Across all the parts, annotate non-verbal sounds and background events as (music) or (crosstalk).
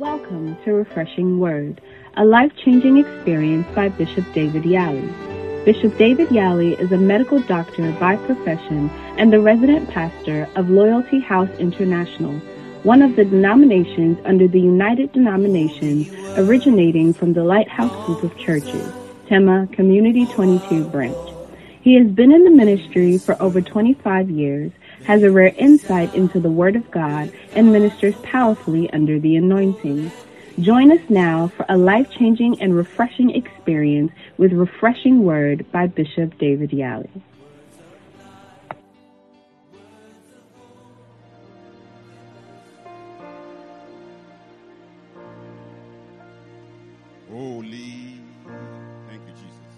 Welcome to Refreshing Word, a life changing experience by Bishop David Yali. Bishop David Yali is a medical doctor by profession and the resident pastor of Loyalty House International, one of the denominations under the United Denominations originating from the Lighthouse Group of Churches, Tema Community 22 branch. He has been in the ministry for over 25 years, has a rare insight into the Word of God, and ministers powerfully under the anointing. Join us now for a life-changing and refreshing experience with Refreshing Word by Bishop David Yali. Holy. Thank you, Jesus.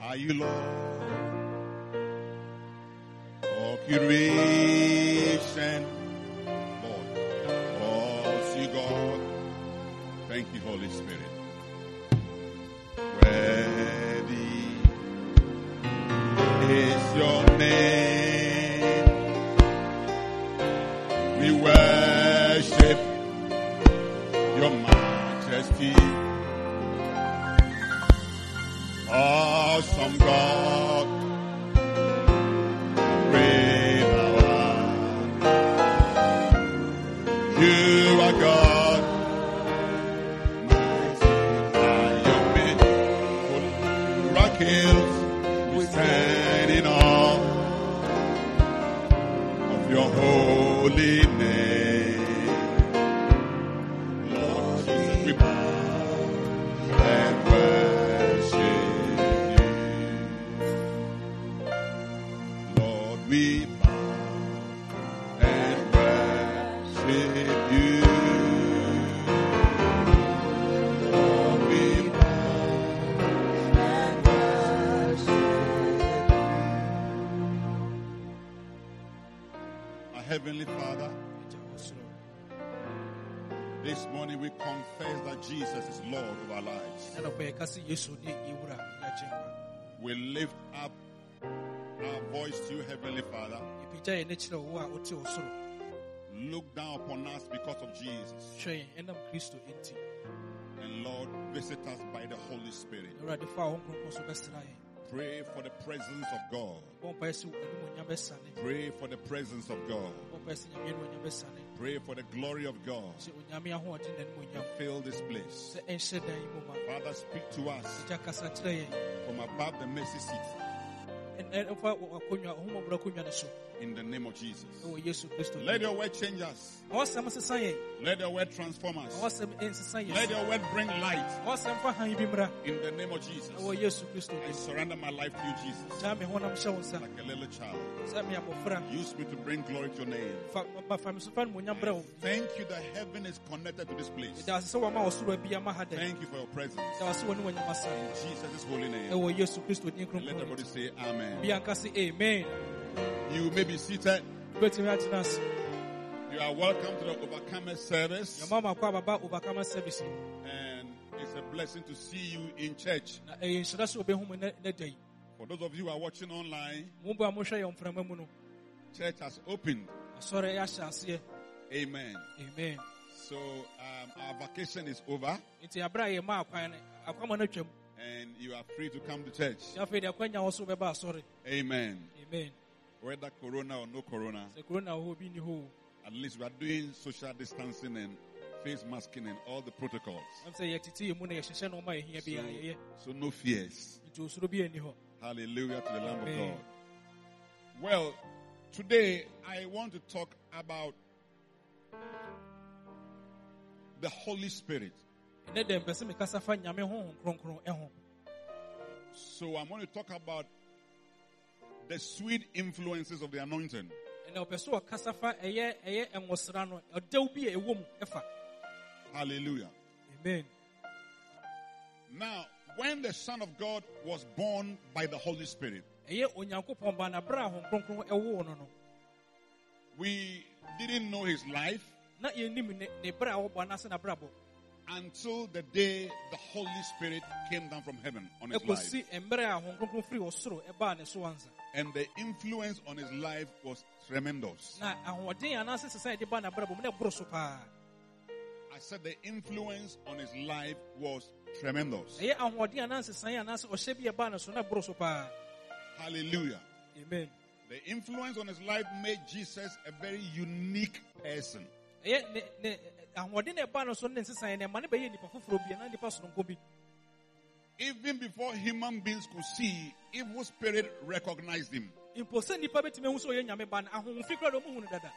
Are you Lord? All creation. Lord. Oh, see God. Thank you, Holy Spirit. Ready is your name. We worship your majesty. Awesome God. We lift up our voice to you, Heavenly Father. yɛpagya yɛn kyerɛ wo a wote wo soro Look down upon us because of Jesus. hwɛ yɛn ɛnam kristo enti And Lord, visit us by the Holy Spirit. awurade fa a wo nkronkron so bɛsra yɛn Pray for the presence of God. bɔ mpaeɛ sɛ animuonyam bɛsane Pray for the presence of God. Bɔ mpaeɛ sɛ nyame animuonyam bɛsane Pray for the glory of God. sɛ onyame ahoɔden na animuonyam Fill this place. sɛ ɛnhyɛ dan yi mu ma Father, speak to us agya kasa kyerɛ yɛn from above the mercy seat Ɛn- ɛ- ɛmfa wɔ- akonnwa ahomɔborɔ akonnwa no so in the name of Jesus. Oh, yesu kristo Let your word change us. Let your word transform us. Let your word bring light ɔwɔsɛm fa han bi mmra in the name of Jesus. Oh, yesu kristo I surrender my life to you, Jesus, gyaa me honam hyɛ wo nsa like a little child. sɛ me abɔfra Use me to bring glory to your name. fa ma- fa me so fa animuonyam brɛ wo Thank you that heaven is connected to this place. da ase sɛ wɔma ɔsoro abi ama ha dɛn Thank you for your presence. da ase wɔ ne wɔnyam asa In Jesus' holy name. Oh, yesu kristo Let everybody say amen. amen You may be seated. wobɛtumi atena ase You are welcome to the Overcomer service. yɛma makɔ ababa obakama service And it's a blessing to see you in church. na ɛyɛ nhyira sɛ wobɛhu mu nɛ nɛ da yi For those of you who are watching online, mo bo a mohwɛ yɛ mframa mu no church has opened. asɔre yɛahyɛ aseɛ Amen. amen So um, our vacation is over nti aberɛ a yɛma akwan no akwama no atwam and you are free to come to church. nti afei deɛ akwanya wɔ so wobɛba asɔre Amen. amen Whether corona or no corona, sɛ kuro na wɔ hɔ obi nni hɔ o at least we are doing social distancing and face masking and all the protocols. ɛm sɛ yɛtete yɛ mu na yɛhyehyɛ no ɔma yɛhia So, so no fears. nti osuro bi anni hɔ Hallelujah to the Lamb of God. Well, today I want to talk about the Holy Spirit. ɛnɛ dɛ mpɛ sɛ mekasa fa nyame honhom kronkron ho So I'm going to talk about the sweet influences of the anointing. ɛnɛ ɔpɛ sɛ ɔkasa fa ɛyɛ ɛyɛ ɛnwosra no ɔdɛw bi a ɛwɔ mu ɛfa Hallelujah. amen. Now, when the Son of God was born by the Holy Spirit, ɛyɛ onyankopɔn ba na berɛ a hom kronkron ɛwoo no no. we didn't know his life na yɛnim ne ne berɛ a wɔbɔ anaasɛ nabrabɔ until the day the Holy Spirit came down from heaven on his life. ɛkɔsi mmerɛ a hom kronkron firi ɔsoro ɛbaa ne so ansa And the influence on his life was tremendous. na ahoɔden anaasɛ sesa yɛde ba nabrabɔ mu na ɛboro so paa I said the influence on his life was tremendous. ɛyɛ ahoɔden anaasɛ san anaasɛ ɔhyɛ bi ɛbaa ne so na boro so paa Hallelujah. amen The influence on his life made Jesus a very unique person. Ɛyɛ ne ne ahoɔden na ɛbaa ne so ne nsesan ne ɛma ne bɛyɛ nipa foforɔ bi anaa nipa soronko bi Even before human beings could see, evil spirit recognized him. mpo sɛ nipa bɛtumi ahu sɛ ɔyɛ nyame ba no ahohomfi kora de ɔmuhu no dada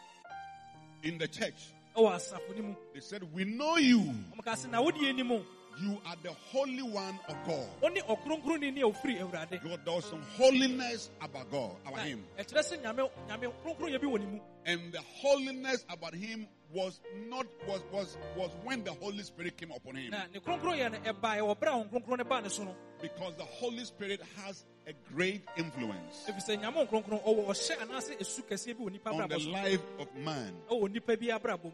In the church, ɛwɔ asafo no mu they said, We know you. ɔmka se na wode anim o You are the Holy One of God. wone ɔkronkronni ne a ofiri awurade God, was some holiness about God, about him. ɛkyerɛ sɛ nyame nyame kronkronyɛ bi wɔ ne mu And the holiness about him was not was was was when the Holy Spirit came upon him. na ne kronkronyɛ no ɛbaa ɛwɔ berɛ a hon kronkron no baa ne so no. Because the Holy Spirit has a great influence ɛfiri sɛ nyame kronkron ɔwɔ ɔhyɛ anaasɛ ɛsu kɛseɛ bi wɔ nipa on the life of man. ɛwɔ nipa bi abrabɔ mu.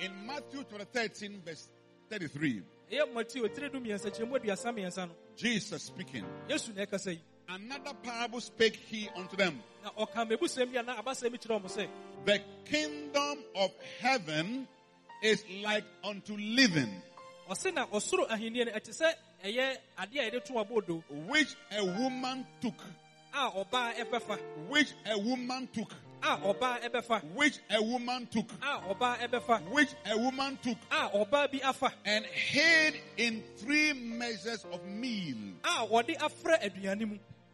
In Matthew chapter 13, verse 33, ɛyɛ mateo tire du mmiɛnsa kyerɛmu aduasa mmiɛnsa no. Jesus speaking, yesu na ɛkasa yi another parable spake he unto them. na ɔka mabusɛm bi anaa abasɛm bi kyerɛ ɔmo sɛ The kingdom of heaven is like unto leaven, ɔse na ɔsoro ahenni no ɛte sɛ ɛyɛ adeɛ a yɛde to abɔɔdo which a woman took, a ɔbaa ɛbɛfa which a woman took, a ɔbaa ɛbɛfa which a woman took, a ɔbaa ɛbɛfa which a woman took, a ɔbaa bi afa. And hid in three measures of meal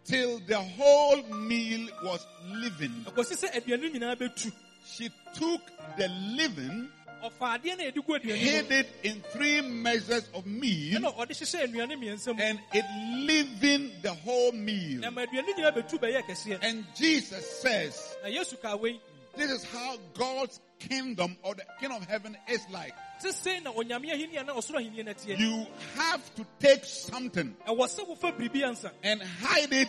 a wɔde afrɛ aduane mu till the whole meal was leavened. ɛkɔsi sɛ aduane no nyinaa bɛtu She took the leaven, ɔfa adeɛ no a yɛde gu aduane hid it in three measures of meal, ɛna ɔde hyehyɛ anuane mmiɛnsa mu and it leavened the whole meal. na ma aduane nyinaa bɛtu bɛyɛ kɛseɛ And Jesus says, na yesu ka wei This is how God's kingdom or the kingdom of heaven is like. Sesei na onyame ahenni anaa ɔsoro ahenni no teɛ You have to take something ɛwɔ sɛ wofa biribi ansa. and hide it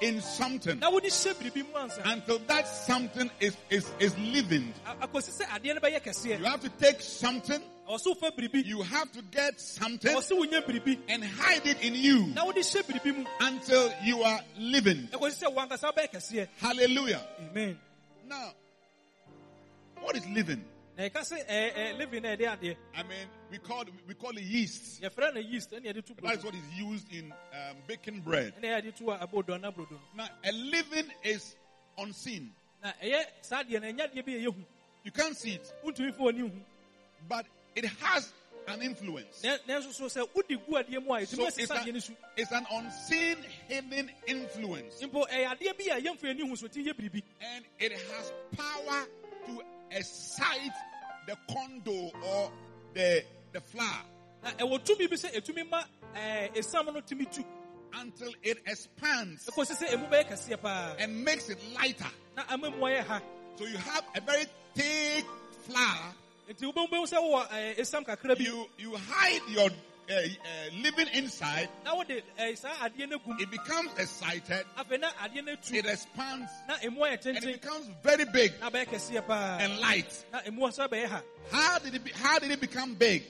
in something. Na wode hyɛ biribi mu until that something is, is, is leavened. A- akɔsi sɛ adeɛ no bɛyɛ kɛseɛ. You have to take something, ɛwɔ sɛ wofa you have to get something ɛwɔ sɛ wonya biribi. and hide it in you na wode hyɛ biribi until you are leavened. ɛkɔsi sɛ wankasa wobɛyɛ kɛseɛ. Hallelujah. amen. Now, what is leaven? na ɛka sɛ ɛɛ ɛɛ living? na ɛde adeɛ I mean, we call we call it yeast. yɛfrɛ no yeast ɛne yɛde to That is what is used in um, baking bread. ɛne yɛde to abɔdo ana brodo no Now, a leaven is unseen. na ɛyɛ saa adeɛ no ɛnyɛ adeɛ bi a ɛyɛ hu You can't see it, wontumi fa w'ani hu but it has an influence. So sɛ wode gu adeɛ mu a So ɛtumi it's, a, it's an unseen, hidden influence. mpo ɛyɛ adeɛ bi a yɛmfa ani hu so ti yɛ biribi And it has power to excite the condo or the, the flour na ɛwɔ tumi bi sɛ ɛtumi ma ɛɛ esam no tumi tu. Until it expands ɛkɔsi sɛ emu bɛyɛ kɛseɛ paa. and makes it lighter. na ama mu ayɛ ha. So you have a very thick flour. nti wobɛhu sɛ wowɔ ɛɛ esam kakra bi. You, you hide your uh, uh, leaven inside. na wode ɛɛ saa adeɛ no gu mu It becomes excited. afei na adeɛ no tu It expands and it becomes very big na bɛyɛ kɛseɛ paa and light. na emu nso bɛyɛ ha How did it be, how did it become big?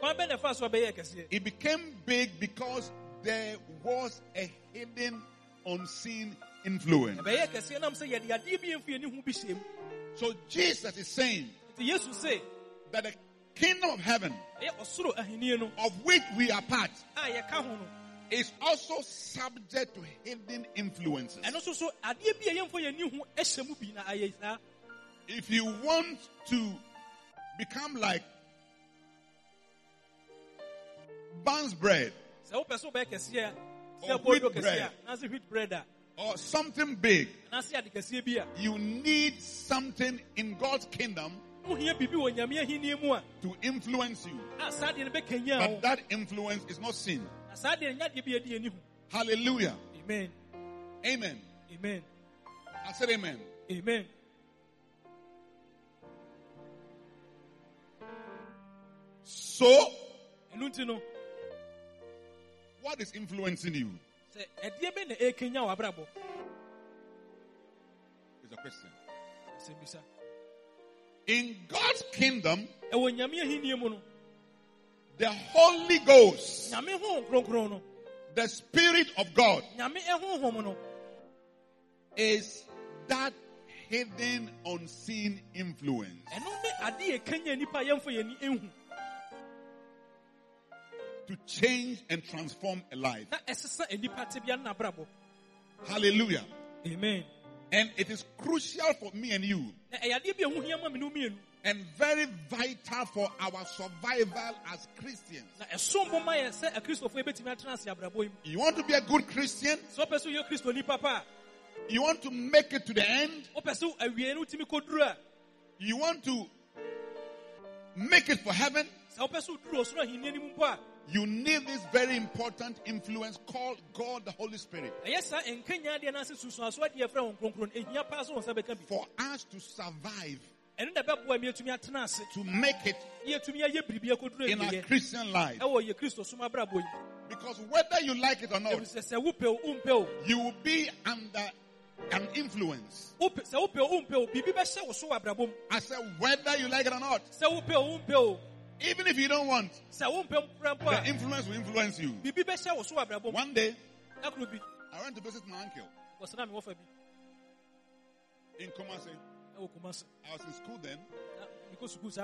ɛkwan bɛn na ɛfa so bɛyɛ kɛseɛ It became big because there was a hidden, unseen influence. ɛbɛyɛ kɛseɛ nam sɛ yɛde adeɛ bi yɛmfa yɛni ho bi hyɛ mu So Jesus is saying nti yesu se that the kingdom of heaven, eh, ɛyɛ ɔsoro ahenni no of which we are part, a yɛka ho no is also subject to hidden influences. ɛno nso so adeɛ bi a yɛmfa yɛni ho hyɛ mu bi na ayɛ saa If you want to become like Buns bread sɛ wopɛ sɛ wobɛyɛ kɛseɛ a Or wheat bread. a anaasɛ wheat bread a or something big, anaasɛ ade kɛseɛ bi a you need something in God's kingdom wohia biribi wɔ nyame ahenni mu to influence you. Ah, a saa adeɛ no bɛkanya But that influence is not seen. na ah, saa adeɛ no nyɛ adeɛ bi a yɛde yɛni ho Hallelujah. amen Amen. amen I said amen. amen So, ɛno nti no what is influencing you? sɛ ɛdeɛ bɛ na ɛkanya wɔ abrabɔ Is a question. In God's kingdom, ɛwɔ nyame ahenni mu no the Holy Ghost, nyame ho kronkron no the Spirit of God, nyame ɛhohom no is that hidden, unseen influence. ɛno ne ade a ɛkanya nipa a yɛmfa yɛni ɛhu to change and transform a life. na ɛsesa nnipa tebea no n'abrabɔ Hallelujah. amen And it is crucial for me and you na ɛyɛ adeɛ bi a ɛho hia ma me ne wo mmienu and very vital for our survival as Christians. na ɛsom bo ma yɛ sɛ akristofoɔ yɛbɛtumi atena ase abrabɔ yi mu You want to be a good Christian? sɛ wopɛ sɛ woyɛ kristoni papa You want to make it to the end? a wopɛ sɛ awie no wotumi kɔduru a You want to make it for heaven? Sɛ wopɛ sɛ woduru ɔsoro ahenni anim mpo a You need this very important influence called God the Holy Spirit. Ɛyɛ saa ɛnkanya adeɛ no ase susuaso adeɛ frɛ wɔn kronkron ɛhia paa sɛ wɔn nsa bɛka bi. For us to survive, ɛno na ɛbɛboa mi yɛtumi atena to make it yɛtumi ayɛ biribi akɔduru in our Christian life. ɛwɔ yɛ kristo som Because whether you like it or not, ɛfiri sɛ sɛ wopɛ o wompɛ you will be under an influence. Wopɛ- sɛ wopɛ o wompɛ o. Biribi bɛhyɛ wo so wɔ abrabɔ mu I said, whether you like it or not, sɛ wopɛ o wompɛ o even if you don't want, the influence will influence you. biribi bɛhyɛ wo so wɔ abrabɔ mu One day, I went to visit my uncle wɔsena me wɔfa bi in Kumasi. I was in school then.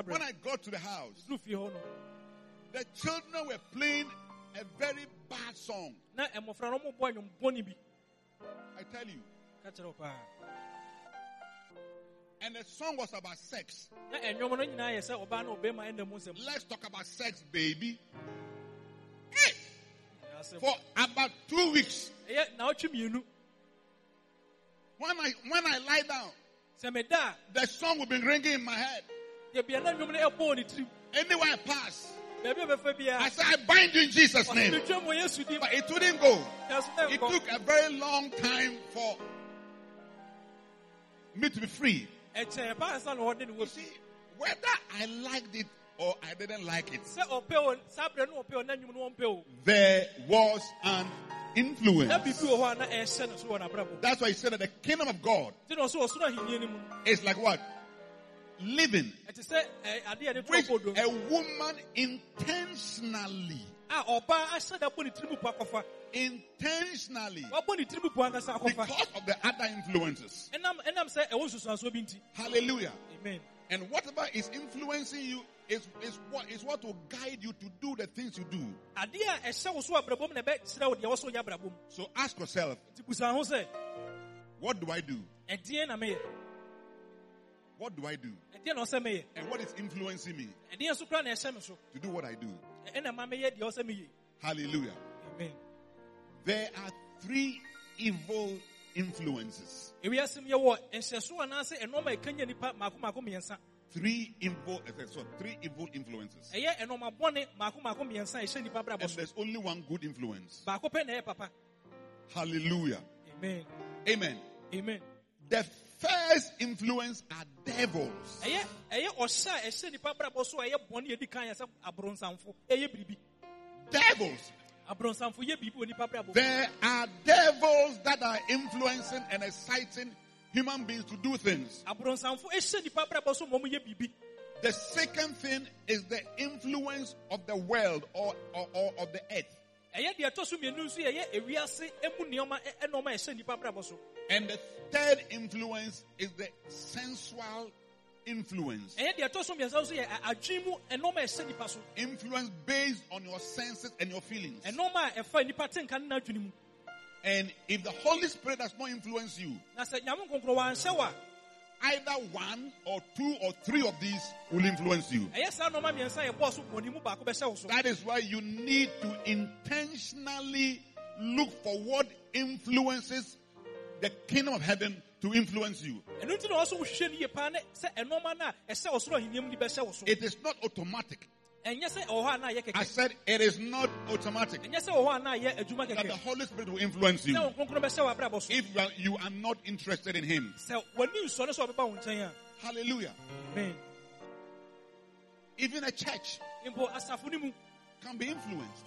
When I got to the house, duru fie hɔ no the children were playing a very bad song. na mmɔfra no ɔmobɔ anwom bɔne bi I tell you. And the song was about sex. na ɛnwom no nyinaa yɛ sɛ ɔbaa ne ɔbɛrima ɛnna Let's talk about sex, baby. Hey, for about two weeks, ɛyɛ naawɔtwe mmienu when I when I lie down, the song will be ringing in my head. a yɛbia na nnwom no ɛbɔɔ ne tirim Anywhere I pass, baabi a bɛfa I said, I bind you in Jesus' name. metwam wɔ yesu dim But it wouldn't go. ka so na It took a very long time for me to be free. Ɛkyɛn ɛbaa nsa na ɔde ne You see, whether I liked it or I didn't like it, sɛ ɔpɛ o saa berɛ no ɔpɛ o na nnwom no ɔmpɛ o there was an influence. na biribi wɔ hɔ a na ɛhyɛ no so wɔ n'abrabɔ That's why he said that the kingdom of God nti na ɔso ɔsoro ahenni no mu is like what? Leaven. ɛte sɛ ɛ, adeɛ a ne Which a woman intentionally, a ɔbaa ahyɛ da bɔ ne tirim po akɔfa intentionally, wabɔ ne tirim po ankasa akɔfa because of the other influences. ɛnam ɛnam sɛ ɛwɔ nsusuansoɔ bi nti Hallelujah. amen And whatever is influencing you is, is what is what will guide you to do the things you do. adeɛ a ɛhyɛ wo so wɔ abrabɔ mu na ɛbɛkyerɛ wo deɛ ɛwɔ so woyɛ abrabɔ mu So ask yourself, nti busa ho sɛ what do I do? ɛdeɛn na meyɛ What do I do? ɛdeɛn na ɔsɛ meyɛ And what is influencing me ɛdeɛn nso koraa na ɛhyɛ me so to do what I do? ɛna ma meyɛ deɛ ɔsɛ meyɛ Hallelujah. amen There are three evil influences. ewiase mu yɛwɔ nhyɛso anaasɛ ɛnɔɔma a ɛkanya nipa maako maako mmiɛnsa Three evil, eh, so three evil influences. ɛyɛ ɛnɔɔma bɔne maako maako mmiɛnsa a ɛhyɛ nipa brabɔ And there's only one good influence. baako pɛ na ɛyɛ papa Hallelujah. amen Amen. amen The first influence are devils. ɛyɛ ɛyɛ ɔhyɛ a ɛhyɛ nipa brabɔ so a ɛyɛ bɔne a ɛdi kan yɛ sɛ aborɔnsamfo ɛyɛ biribi Devils. Aborɔnsamfo yɛ biribi wɔ nipa brabɔ There are devils that are influencing and exciting human beings to do things. aborɔnsamfo ɛhyɛ nipa brabɔ so ma ɔmo yɛ biribi The second thing is the influence of the world or, or, or of the earth. ɛyɛ deɛ ɛtɔ so mmienu nso yɛyɛ ewiase emu nneɛma ɛ- ɛnɔɔma a ɛhyɛ nipa brabɔ so And the third influence is the sensual influence. ɛyɛ deɛ ɛtɔ so mmiɛnsa nso yɛ a- adwene mu ɛnɔɔma a ɛhyɛ nipa so Influence based on your senses and your feelings. ɛnɔɔma a ɛfa nipa tenka ne n'adwene mu And if the Holy Spirit does not influence you, na sɛ nyame nkonkoro wanhyɛ wo a either one or two or three of these will influence you. ɛyɛ saa nɔɔma mmiɛnsa a yɛbɔɔ so bɔne mu baako bɛhyɛ wo so That is why you need to intentionally look for what influences the kingdom of heaven to influence you. ɛno nti na ɔso wohwehwɛ no yie paa ne sɛ ɛnɔɔma no a ɛhyɛ wo soro ahenniam no bɛhyɛ wo so It is not automatic. ɛnyɛ sɛ ɛwɔ hɔ a na ayɛ I said it is not automatic ɛnyɛ sɛ ɛwɔ hɔ a na ayɛ adwuma that the Holy Spirit will influence you sɛ wo nkonkoro bɛhyɛ wo abrabɔ so if you are, you are not interested in Him. sɛ w'ani nsɔre sɛ ɔbɛba wo nkyɛn a Hallelujah. amen Even a church mpo asafo no mu can be influenced.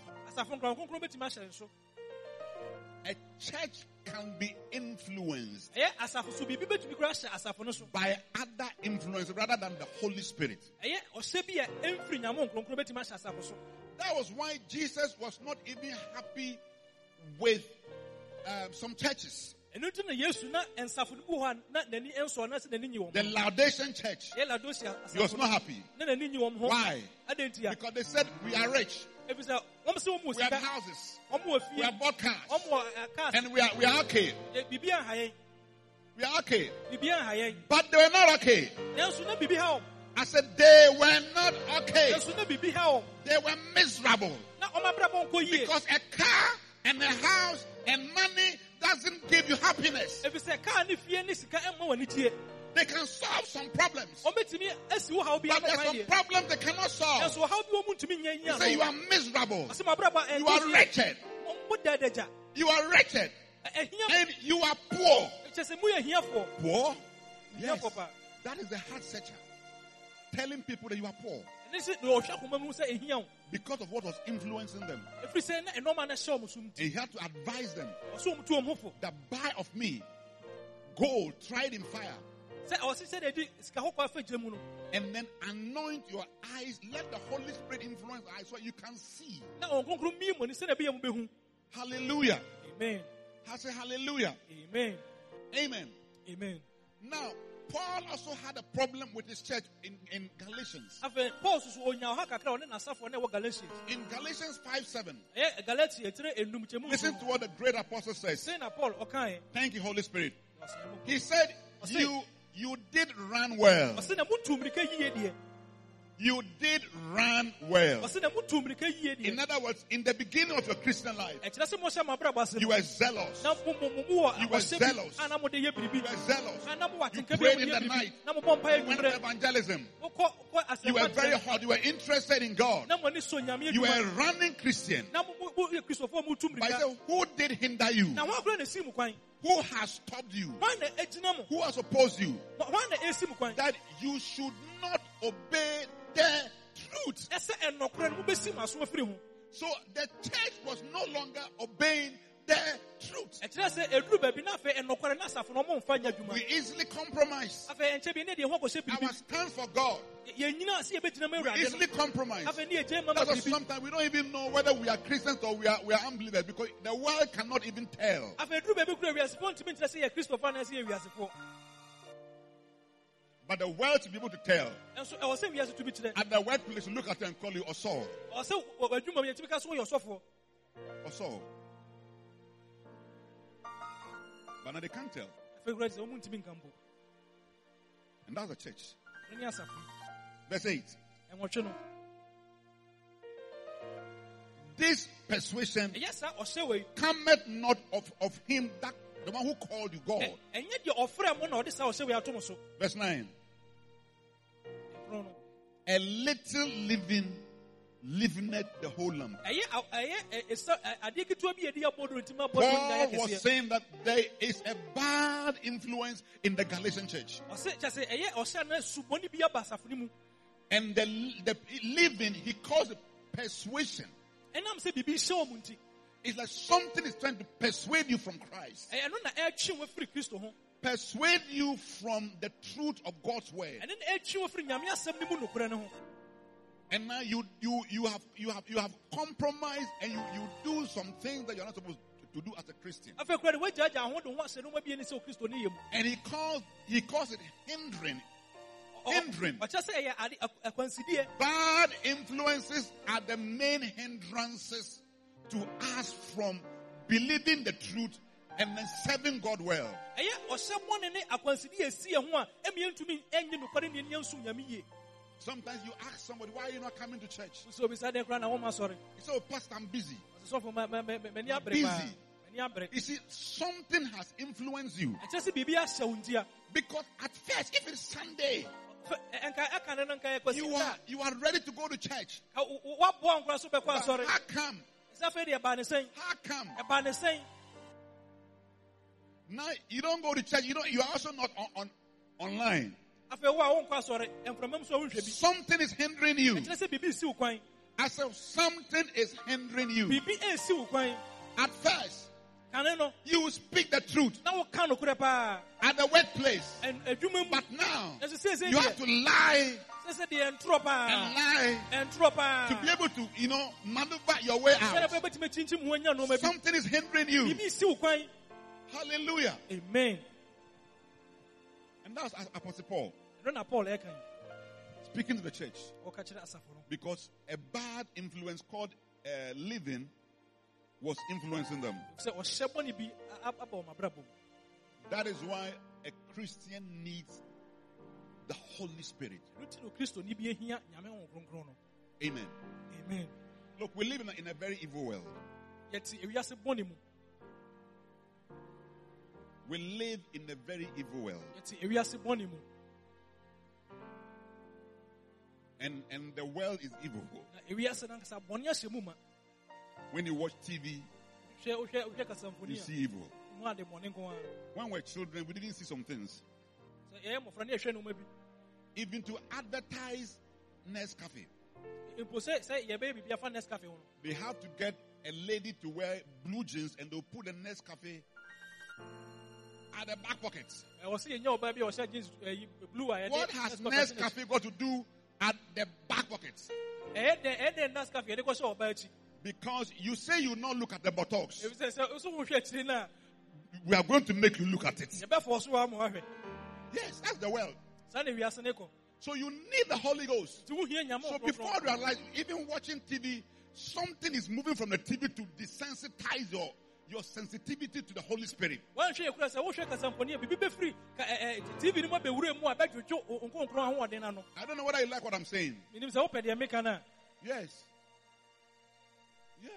A church can be influenced ɛyɛ asafo so biribi bɛtumi kora ahyɛ asafo no so. by other influence rather than the Holy Spirit. ɛyɛ ɔhyɛ bi a ɛmfiri nyame nkonkoro bɛtumi ahyɛ asafo so. That was why Jesus was not even happy with um, some churches. ɛno nti na yesu na nsafo no bi wɔ hɔ a na n'ani nsɔ na sɛ n'ani nyi wɔn The Laodicean church, he was not happy. Na n'ani nyi wɔn ho. Why? adɛn nti a? Because they said, We are rich. ɛfiri sɛ wɔn sɛ wɔn wɔ we have houses, we have bought cars, wɔn wɔ ɛ, cars and we are we are okay. ɛ, biribi anha yɛn We are okay. biribi anha yɛn But they were not okay. nanso na biribi ha wɔn I said they were not okay. nanso na biribi ha wɔn They were miserable na wɔn abrabɔ nkɔ yie because a car and a house and money doesn't give you happiness. Ɛfiri sɛ kaa ne fie ne sika ɛmma wɔn ani tie They can solve some problems, wɔn bɛtumi asi wɔ haw bi but there's some problems they cannot solve. nanso haw bi wɔn ntumi nyɛ You nyɛ say you are miserable. ɔsɛ mo abrabɔ You are wretched. You are wretched. And you are poor. kyɛ sɛ mo yɛ hiafoɔ Poor? Yes. That is the heart searcher. Telling people that you are poor ne sɛ na ɔhwɛ akoma mu sɛ because of what was influencing them. ɛfiri sɛ na no hyɛ wɔn so nti And he had to advise them ɔsɛ wɔn tu wɔn ho fo that buy of me gold tried in fire sɛ ɔsi sɛ de di sika kɔkɔɔ afɛ gyina mu no and then anoint your eyes. Let the Holy Spirit influence eyes so you can see. na wɔn kronkron mii mu ni sɛ na ebi yɛ mu bɛhu Hallelujah. amen I say hallelujah. amen Amen. amen Now, Paul also had a problem with his church in, in Galatians. afei paul soso onya ɔha kakra a ɔne n'asafo ne wɔ galatians In Galatians 5 7, ɛyɛ galati etire listen to what the great apostle says. sɛ na paul ɔkan Thank you, Holy Spirit. He said, You you did run well. ɔsi na mu tu mirika yie deɛ You did run well. ɔsi na mu tu mirika yie In other words, in the beginning of your Christian life, ɛkyerɛ sɛ mo hyɛ mo abrabɔ ase you were zealous. You were zealous. bi a na mo de yɛ You were zealous. a na mo wɔ You prayed in the night. na mo bɔ mpa yɛ You went to evangelism. You were very hot. You were interested in God. na mo ani so nyame You were a running Christian. But I said, Who did hinder you? Na wɔn akora na esi mu kwan Who has stopped you? wɔn na egyina mo Who has opposed you? wɔn na esi mu kwan That you should not obey the truth. ɛsɛ ɛnɔkora no mo bɛsi mo aso afiri ho So the church was no longer obeying the truth. ɛkyerɛ sɛ eduru baabi na afei ɛnɔkora na asafo no ɔmo nfa nyɛ adwuma We easily compromise afei ɛnkyɛn bi ne deɛ ho akɔhyɛ our stand for God. yɛn nyinaa sɛ yɛbɛgyina mu We easily compromise. afei ne yɛgye ma ma That's why sometimes we don't even know whether we are Christians or we are we are unbelievers because the world cannot even tell. afei eduru baabi kura wiasefoɔ ntumi nkyerɛ sɛ yɛ kristofoɔ anaa sɛ yɛ wiasefoɔ But the world to be able to tell. ɛnso ɛwɔ sɛ wiase tumi kyerɛ At the workplace, look at you and call you Osor. ɔwɔ But now they can't tell. afei kura sɛ ɔmo ntumi nka mpo And that's the church. ɛne ne asafo Verse 8. ɛnwɔtwe This persuasion ɛyɛ saa ɔhyɛ wɔ cometh not of, of him that the one who called you God. ɛ- ɛnyɛ deɛ ɔfrɛ mo na ɔde saa ɔhyɛ wɔ yi ato Verse 9. A little leaven leaveneth the whole lump. ɛyɛ a- ɛyɛ ɛ- ɛsa- ɛ- adeɛ ketewa bi yɛde yɛ bɔ do ntumi abɔ do Paul was saying that there is a bad influence in the Galatian church. ɔsɛ kyɛ sɛ ɛyɛ ɔhyɛ no subɔne bi aba asafo no mu And the, the leaven, he calls it persuasion. ɛnam sɛ biribi hyɛ wɔ mu nti It's like something is trying to persuade you from Christ. ɛyɛ no na ɛtwe wo afiri kristo ho Persuade you from the truth of God's word. And now you you you have you have you have compromised and you, you do some things that you're not supposed to, do as a Christian. afei kora de woagyaagya ahode ho asɛ noma bie ne sɛ wo kristo ne yɛ mu And he calls he calls it hindering. Hindering. ɔkyɛ sɛ ɛyɛ ade ak- akwansideɛ Bad influences are the main hindrances to us from believing the truth and then serving God well. Ɛyɛ ɔhyɛ bɔne ne akwansideɛ ɛsi yɛ ho a ɛmi yɛntumi ɛnyɛ nokware ne ɛni yɛnsom nyame yie Sometimes you ask somebody, why are you not coming to church? sɛ obisa dɛn kora na woma sɔre You say, oh, Pastor, I'm busy. m'ani abere Busy. paa m'ani abere You see, something has influenced you. ɛkyɛ sɛ biribi ahyɛ wo ntia Because at first, if it's Sunday, Fɛ- ɛ- ɛnka ɛka ne no nka yɛ you are you are ready to go to church. But how come? sɛ afei deɛ ɛbaa ne sɛn How come? sɛn Now you don't go to church. You don't. You are also not on, on online. Afei wo a wonkɔ asɔre mframam so a wonhwɛ bi. Something is hindering you. ɛkyerɛ sɛ biribi si I said something is hindering you. biribi ɛnsi wo At first, you will speak the truth na woka nokorɛ paa. at the workplace, Ɛn- adwuma mu. But now you have to lie. Sɛ sɛ deɛ and lie. To be able to, you know, maneuver your way out. bɛbɛtumi akyinkyim ho anya nnoɔma bi. Something is hindering you. biribi si wo Hallelujah. amen. And that's Apostle Paul paul speaking to the church ɔka kyerɛ asafo no because a bad influence called uh, leaven was influencing them. That is why a Christian needs the Holy Spirit. ɛno nti na okristoni bi ahia nyame ho kronkron no Amen. amen Look, we live in a, in a very evil world. yɛte ewiase bɔne mu We live in a very evil world. And, and the world is evil. na ewiase nankasa bɔne ahyɛ mu ma When you watch TV, hwɛ wohwɛ wohwɛ you see evil. a mu ade bɔne nko a When we're children, we didn't see some things. sɛ yɛyɛ mmɔfra ne yɛhwɛ nneɛma bi Even to advertise Nescafe, mpo sɛ sɛ yɛbɛyɛ biribi afa nescafe ho no they have to get a lady to wear blue jeans and they'll put the Nescafe at the back pocket. Eh, ɛwɔ sɛ yɛnya ɔbaa bi a ɔhyɛ jeans eh, blue a What has Nescafe ahyɛ n'akyi. Nescafe got to do at the back pockets. ɛyɛ dɛn ɛyɛ dɛn nescafe yɛde kɔhyɛ ɔbaa Because you say you not look at the buttocks. ebi sɛ sɛ nso wohwɛ akyiri no a We are going to make you look at it. yɛbɛfɔ so ama wahwɛ Yes, that's the world. saa na wiase ne kɔ So you need the Holy Ghost. nti wohia nyame So before you realize, even watching TV, something is moving from the TV to desensitize your, your sensitivity to the Holy Spirit. I don't know whether you like what I'm saying. menim sɛ wopɛ deɛ meka no a Yes. Yes.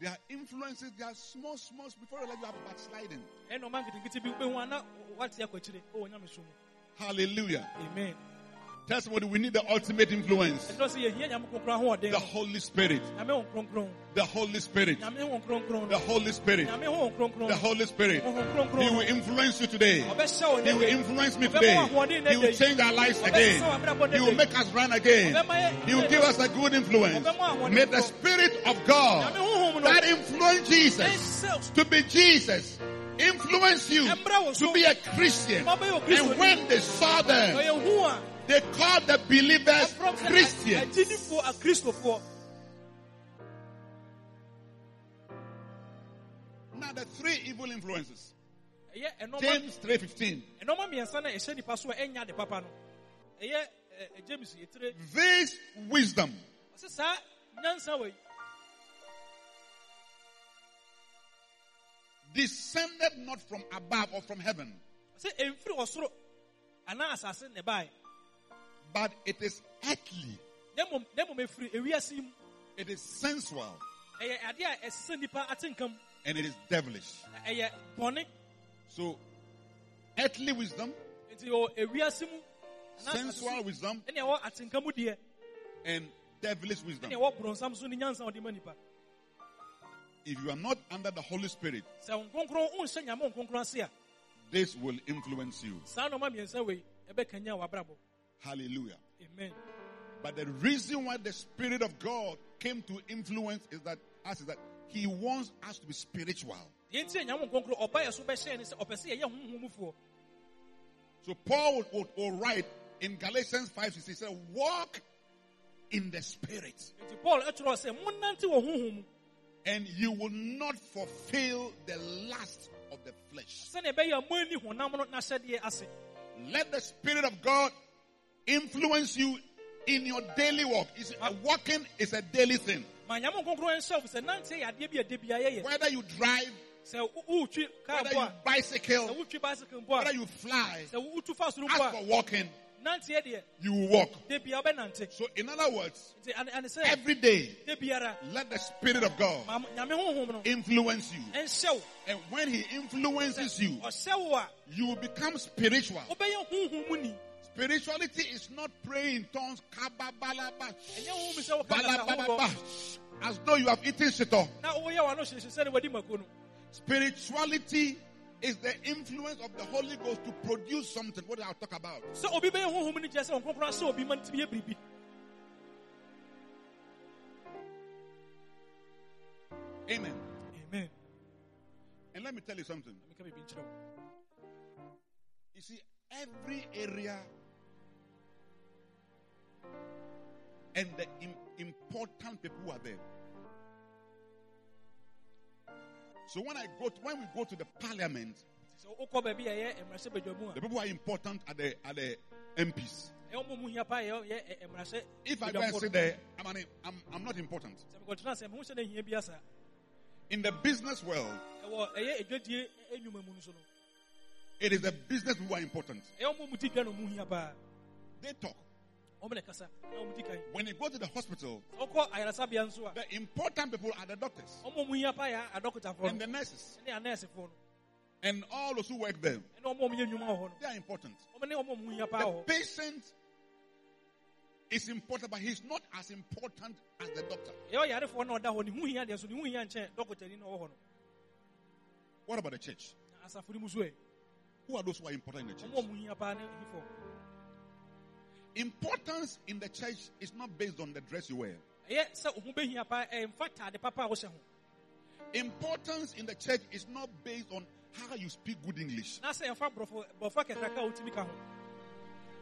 There are influences, there are small, small, before you realize you are backsliding. ɛna ɔma nketenkete bi wobɛhu a na wate akɔ akyire ɔwɔ nyame so Hallelujah. amen Tell somebody we need the ultimate influence. ɛdɔ sɛ yɛhia nyame kronkron ahoɔden The Holy Spirit. nyame ho kronkron The Holy Spirit. nyame ho kronkron The Holy Spirit. nyame ho kronkron The Holy Spirit. He will influence you today. He will influence me today. He will change our lives again. He will make us run again. He will give us a good influence. May the Spirit of God that influenced Jesus to be Jesus influence you to be a Christian. And when they saw them, ɔyɛ hu a they called the believers Christians. Now the three evil influences. James 3:15. ɛnɔma mmiɛnsa descended not from above or from heaven, ɔsɛ ɛmfiri ɔsoro anaa asase ne bae but it is earthly. na mmom na mmom ɛfiri ewiase yi mu It is sensual ɛyɛ ade a ɛsesa nipa atenkam and it is devilish. na ɛyɛ bɔne So, earthly wisdom, nti ɔ ewiase mu anaa asase sensual wisdom, so ɛne ɛwɔ atenkam mu deɛ and devilish wisdom. If you are not under the Holy Spirit, sɛ wo nkronkron wonhyɛ nyame wo nkronkron ase a this will influence you. saa nɔma mmiɛnsa wei ɛbɛkanya w'abrabɔ Hallelujah. amen But the reason why the Spirit of God came to influence is that us is that He wants us to be spiritual. deɛ nti a nyame wo nkronkron ɔba yɛ so bɛhyɛ ne sɛ ɔpɛ sɛ yɛyɛ honhommufoɔ So Paul would, would, would write in Galatians 5 he said, Walk in the Spirit, and you will not fulfill the lust of the flesh. sɛnea ɛbɛyɛ a moani honam no n'ahyɛdeɛ ase. Let the Spirit of God influence you in your daily walk. It's, uh, walking is a daily thing. ma nyame wo nkronkron nhyɛ wo sɛ nante yɛ adeɛ bi a da bia yɛyɛ. Whether you drive, sɛ wo- wotwi kaa whether you bicycle, sɛ wotwi bicycle mpo a. whether you fly, sɛ wotu fa as for walking, you will walk. da bia wobɛnante So, in other words, nti ane ane every day, let the Spirit of God ma nyame honhom no. influence you. And when He influences you, you will become spiritual. wobɛyɛ honhom mu ni Spirituality is not praying in tongues, kababalaba, ɛnyɛ honhom sɛ woka kasa balababa, hodoɔ as though you have eaten shito. na woyɛ w'ano hyehyɛ sɛne wadi mako no Spirituality is the influence of the Holy Ghost to produce something. What I'll talk about. sɛ obi bɛyɛ honhom no kyerɛ sɛ wo nkronkron ahyɛ obi ma ntimi yɛ biribi Amen. amen And let me tell you something. meka biribi nkyerɛ wo You see, every area and the im- important people who are there. So when I go to, when we go to the parliament, sɛ wokɔ baabi a ɛyɛ mmarahyɛ badwamu the people are important are the are the MPs. If I go and sit there, I'm, an, I'm, I'm not important. sɛ mekɔtena sɛ meho hyɛ no hia bi asa In the business world, ɛwɔ ɛyɛ adwadie nnwuma mu no so no it is the business who are important. ɛyɛ ɔmo mu di dwa na ɔmo hia paa They talk. When you go to the hospital, ɔkɔ ayaresabea nso a the important people are the doctors ɔmo mu hia paa yɛ adɔkotafoɔ and the nurses ɛne anɛɛsefoɔ no and all those who work there. ɛne ɔmo a ɔmo yɛ nnwuma wɔ hɔ no They are important. ɔmo ne ɔmo a ɔmo hia paa The patient is important, but he's not as important as the doctor. ɛyɛ ɔyarefoɔ na ɔda hɔ ne ho hia deɛ so ne ho hia nkyɛn dɔkotani na ɔwɔ hɔ no What about the church? na asafo no mu so ɛ Who are those who are important in the church? Importance in the church is not based on the dress you wear. ɛyɛ sɛ ɔho bɛhia paa ɛmfa taade papa a Importance in the church is not based on how you speak good English. na sɛ ɛmfa borɔfo bɔfra kakraka a wotumi ka ho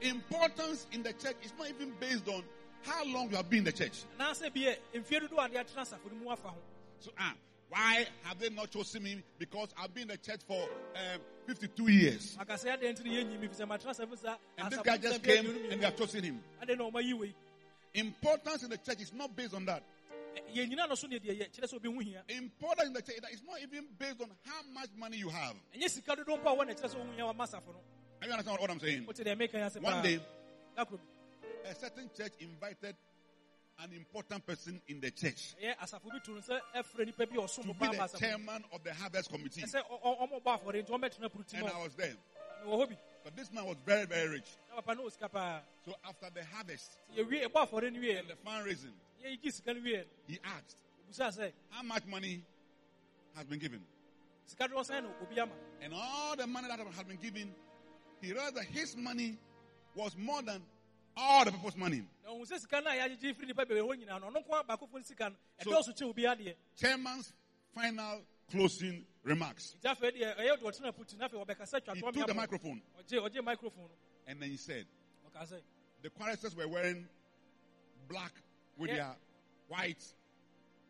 Importance in the church is not even based on how long you have been in the church. anaasɛ bi mfie dodoɔ ade atena asafo no mu afa ho So, ah, why have they not chosen me? Because I've been in the church for um, 52 years. aka sɛ adeɛ nti ne yɛnyi mi fisɛ matena sɛ sa And this guy just came and they have chosen him. ade na ɔma yi wei Importance in the church is not based on that. yɛnyina no so ne deɛ yɛ kyerɛ sɛ obi ho hia Importance in the church is not even based on how much money you have. ɛnyɛ sika dodoɔ mpo a wɔ na kyerɛ sɛ wohu hia wama asafo no Have you understand what I'm saying? wote deɛ meka yɛ ase One day, a certain church invited an important person in the church. Ɛyɛ asafo bi to no sɛ ɛfrɛ nipa bi a ɔsom to bo be the chairman of the harvest committee. ɛsɛ ɔmɔ bɔ afɔre nti ɔmɛtena puru ti And I was there. wɔ hɔ bi But this man was very, very rich. na papa ne wɔ sika paa So after the harvest yɛwie ɛbɔ afɔre no and the fundraising, yɛgye sika no wie he asked, How much money has been given? sika dodoɔ sɛn na obi ama. And all the money that had been given, he realized that his money was more than all the people's money. na ɔhu sɛ sika no a yɛagyegye firi nipa bɛbɛ hɔ nyinaa no ɔno nko a baakofo no sika no So- ɛdɔɔso kyɛ obi adeɛ Chairman's final closing remarks. nti afei deɛ ɛyɛ de ɔtena puti na afei ɔbɛkasa twa He took the microphone ɔgye ɔgye microphone no and then he said, The choristers were wearing black with Yeah. their white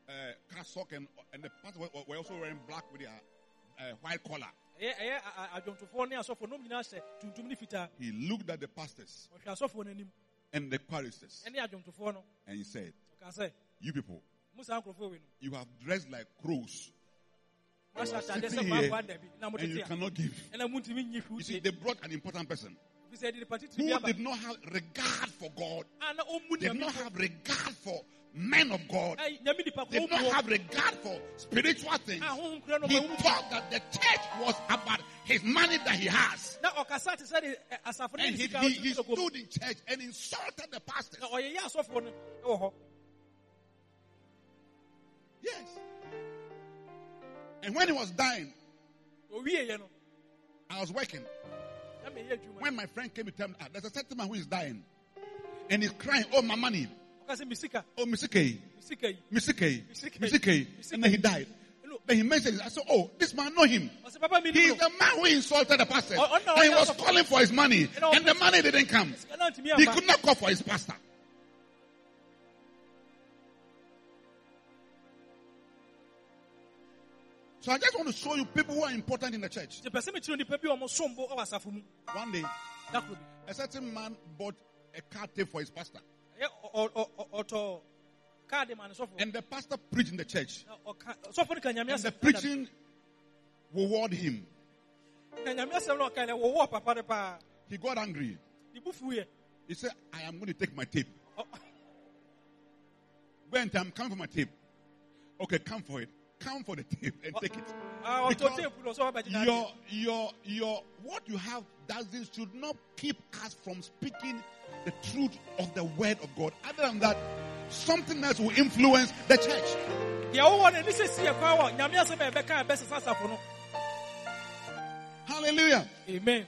uh, cassock, and, and the pastors were, were also wearing black with their uh, white collar. Eh, eh, ne fitaa. He looked at the pastors ɔhwɛ asɔfoɔ no anim and the choristers ɛne adwomtofoɔ no and he said, You people, mu saa nkurɔfoɔ wei no you have dressed like crows. Moahyɛ atadeɛ sɛ sitting maakɔ here and you cannot give. You see, they brought an important person fi sɛ ɛde nipa titiri who did not have regard for God, did not have regard for men of God, did not have regard for spiritual things. a honhom kura no He thought that the church was about his money that he has. na ɔkasa te sɛ de ɛ, asafo And he, he, he kɔm. stood in church and insulted the pastors. na ɔyɛyɛ asɔfoɔ no ɛwɔ hɔ Yes. And when he was dying, I was working. na meyɛ adwuma When my friend came to tell me, ah, there's a certain man who is dying. And he's crying, oh, my money. Sɛ Oh, Misike. mesika yi Misike. Misike. Misike. And then he died. Then he mentioned it. I said, oh, this man know him. He is the man who insulted the pastor. Oh, oh, and he was calling for his money. And the money didn't come. sika no antumi He could not call for his pastor. So I just want to show you people who are important in the church. nti pɛ sɛ mekyerɛ nipa bi a ɔmo sombo wɔ asafo mu One day, da koro bi a certain man bought a car tape for his pastor. Ma And the pastor preached in the church. Na ɔka- sɔfo no ka nyame And the preaching reward him. na nyame asɛm no ɔka no wɔwɔ papa no paa He got angry. ne bu fuiɛ He said, I am going to take my tape. Ɔ- Went, I'm coming for my tape. Okay, come for it. Come for the tape and take it. Ah, ɔtɔ Because tape no ɔsɛ ɔbɛgyina Your, your, your, what you have doesn't should not keep us from speaking the truth of the word of God. Other than that, something else will influence the church. deɛ wowɔ no ne sɛ siɛ kwa wɔ nyame asɛm a ɛbɛka a ɛbɛsesa asafo no Hallelujah. amen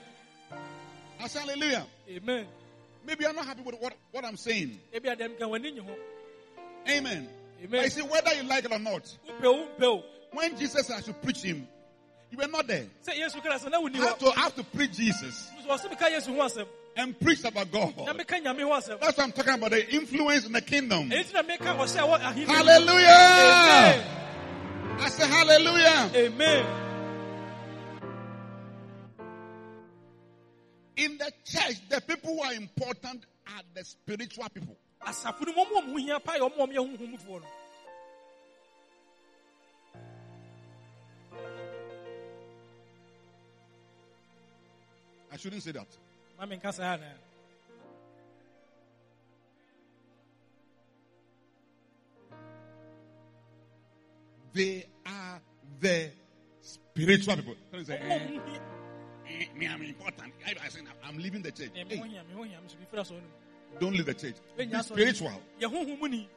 I say hallelujah. amen Maybe you're not happy with what, what I'm saying. ebi adɛm ka w'ani nye ho Amen. But amen you see, whether you like it or not, wopɛ wo mpɛ when Jesus I should preach him, you were not there. sɛ yesu kristo na wonni I have to, have to preach Jesus ɔsɛ meka yesu ho asɛm and preach about God. meka nyame ho asɛm That's what I'm talking about, the influence in the kingdom. ɛyi nti na meka ɔhyɛ a wɔ ahenni mu. Hallelujah! I say hallelujah. amen In the church, the people who are important are the spiritual people. Asafo no mu ɔmo ɔmo hia paa yɛ ɔmo ɔmo yɛ no I shouldn't say that. ma menka saa na They are the spiritual people. Don't say, eh, ɔmo ho hia eh, me, I'm important. I, I say, I'm leaving the church. Eh, Hey, hia me ho hia me so bi fira so no don't leave the church. Be spiritual. yɛ honhom mu ni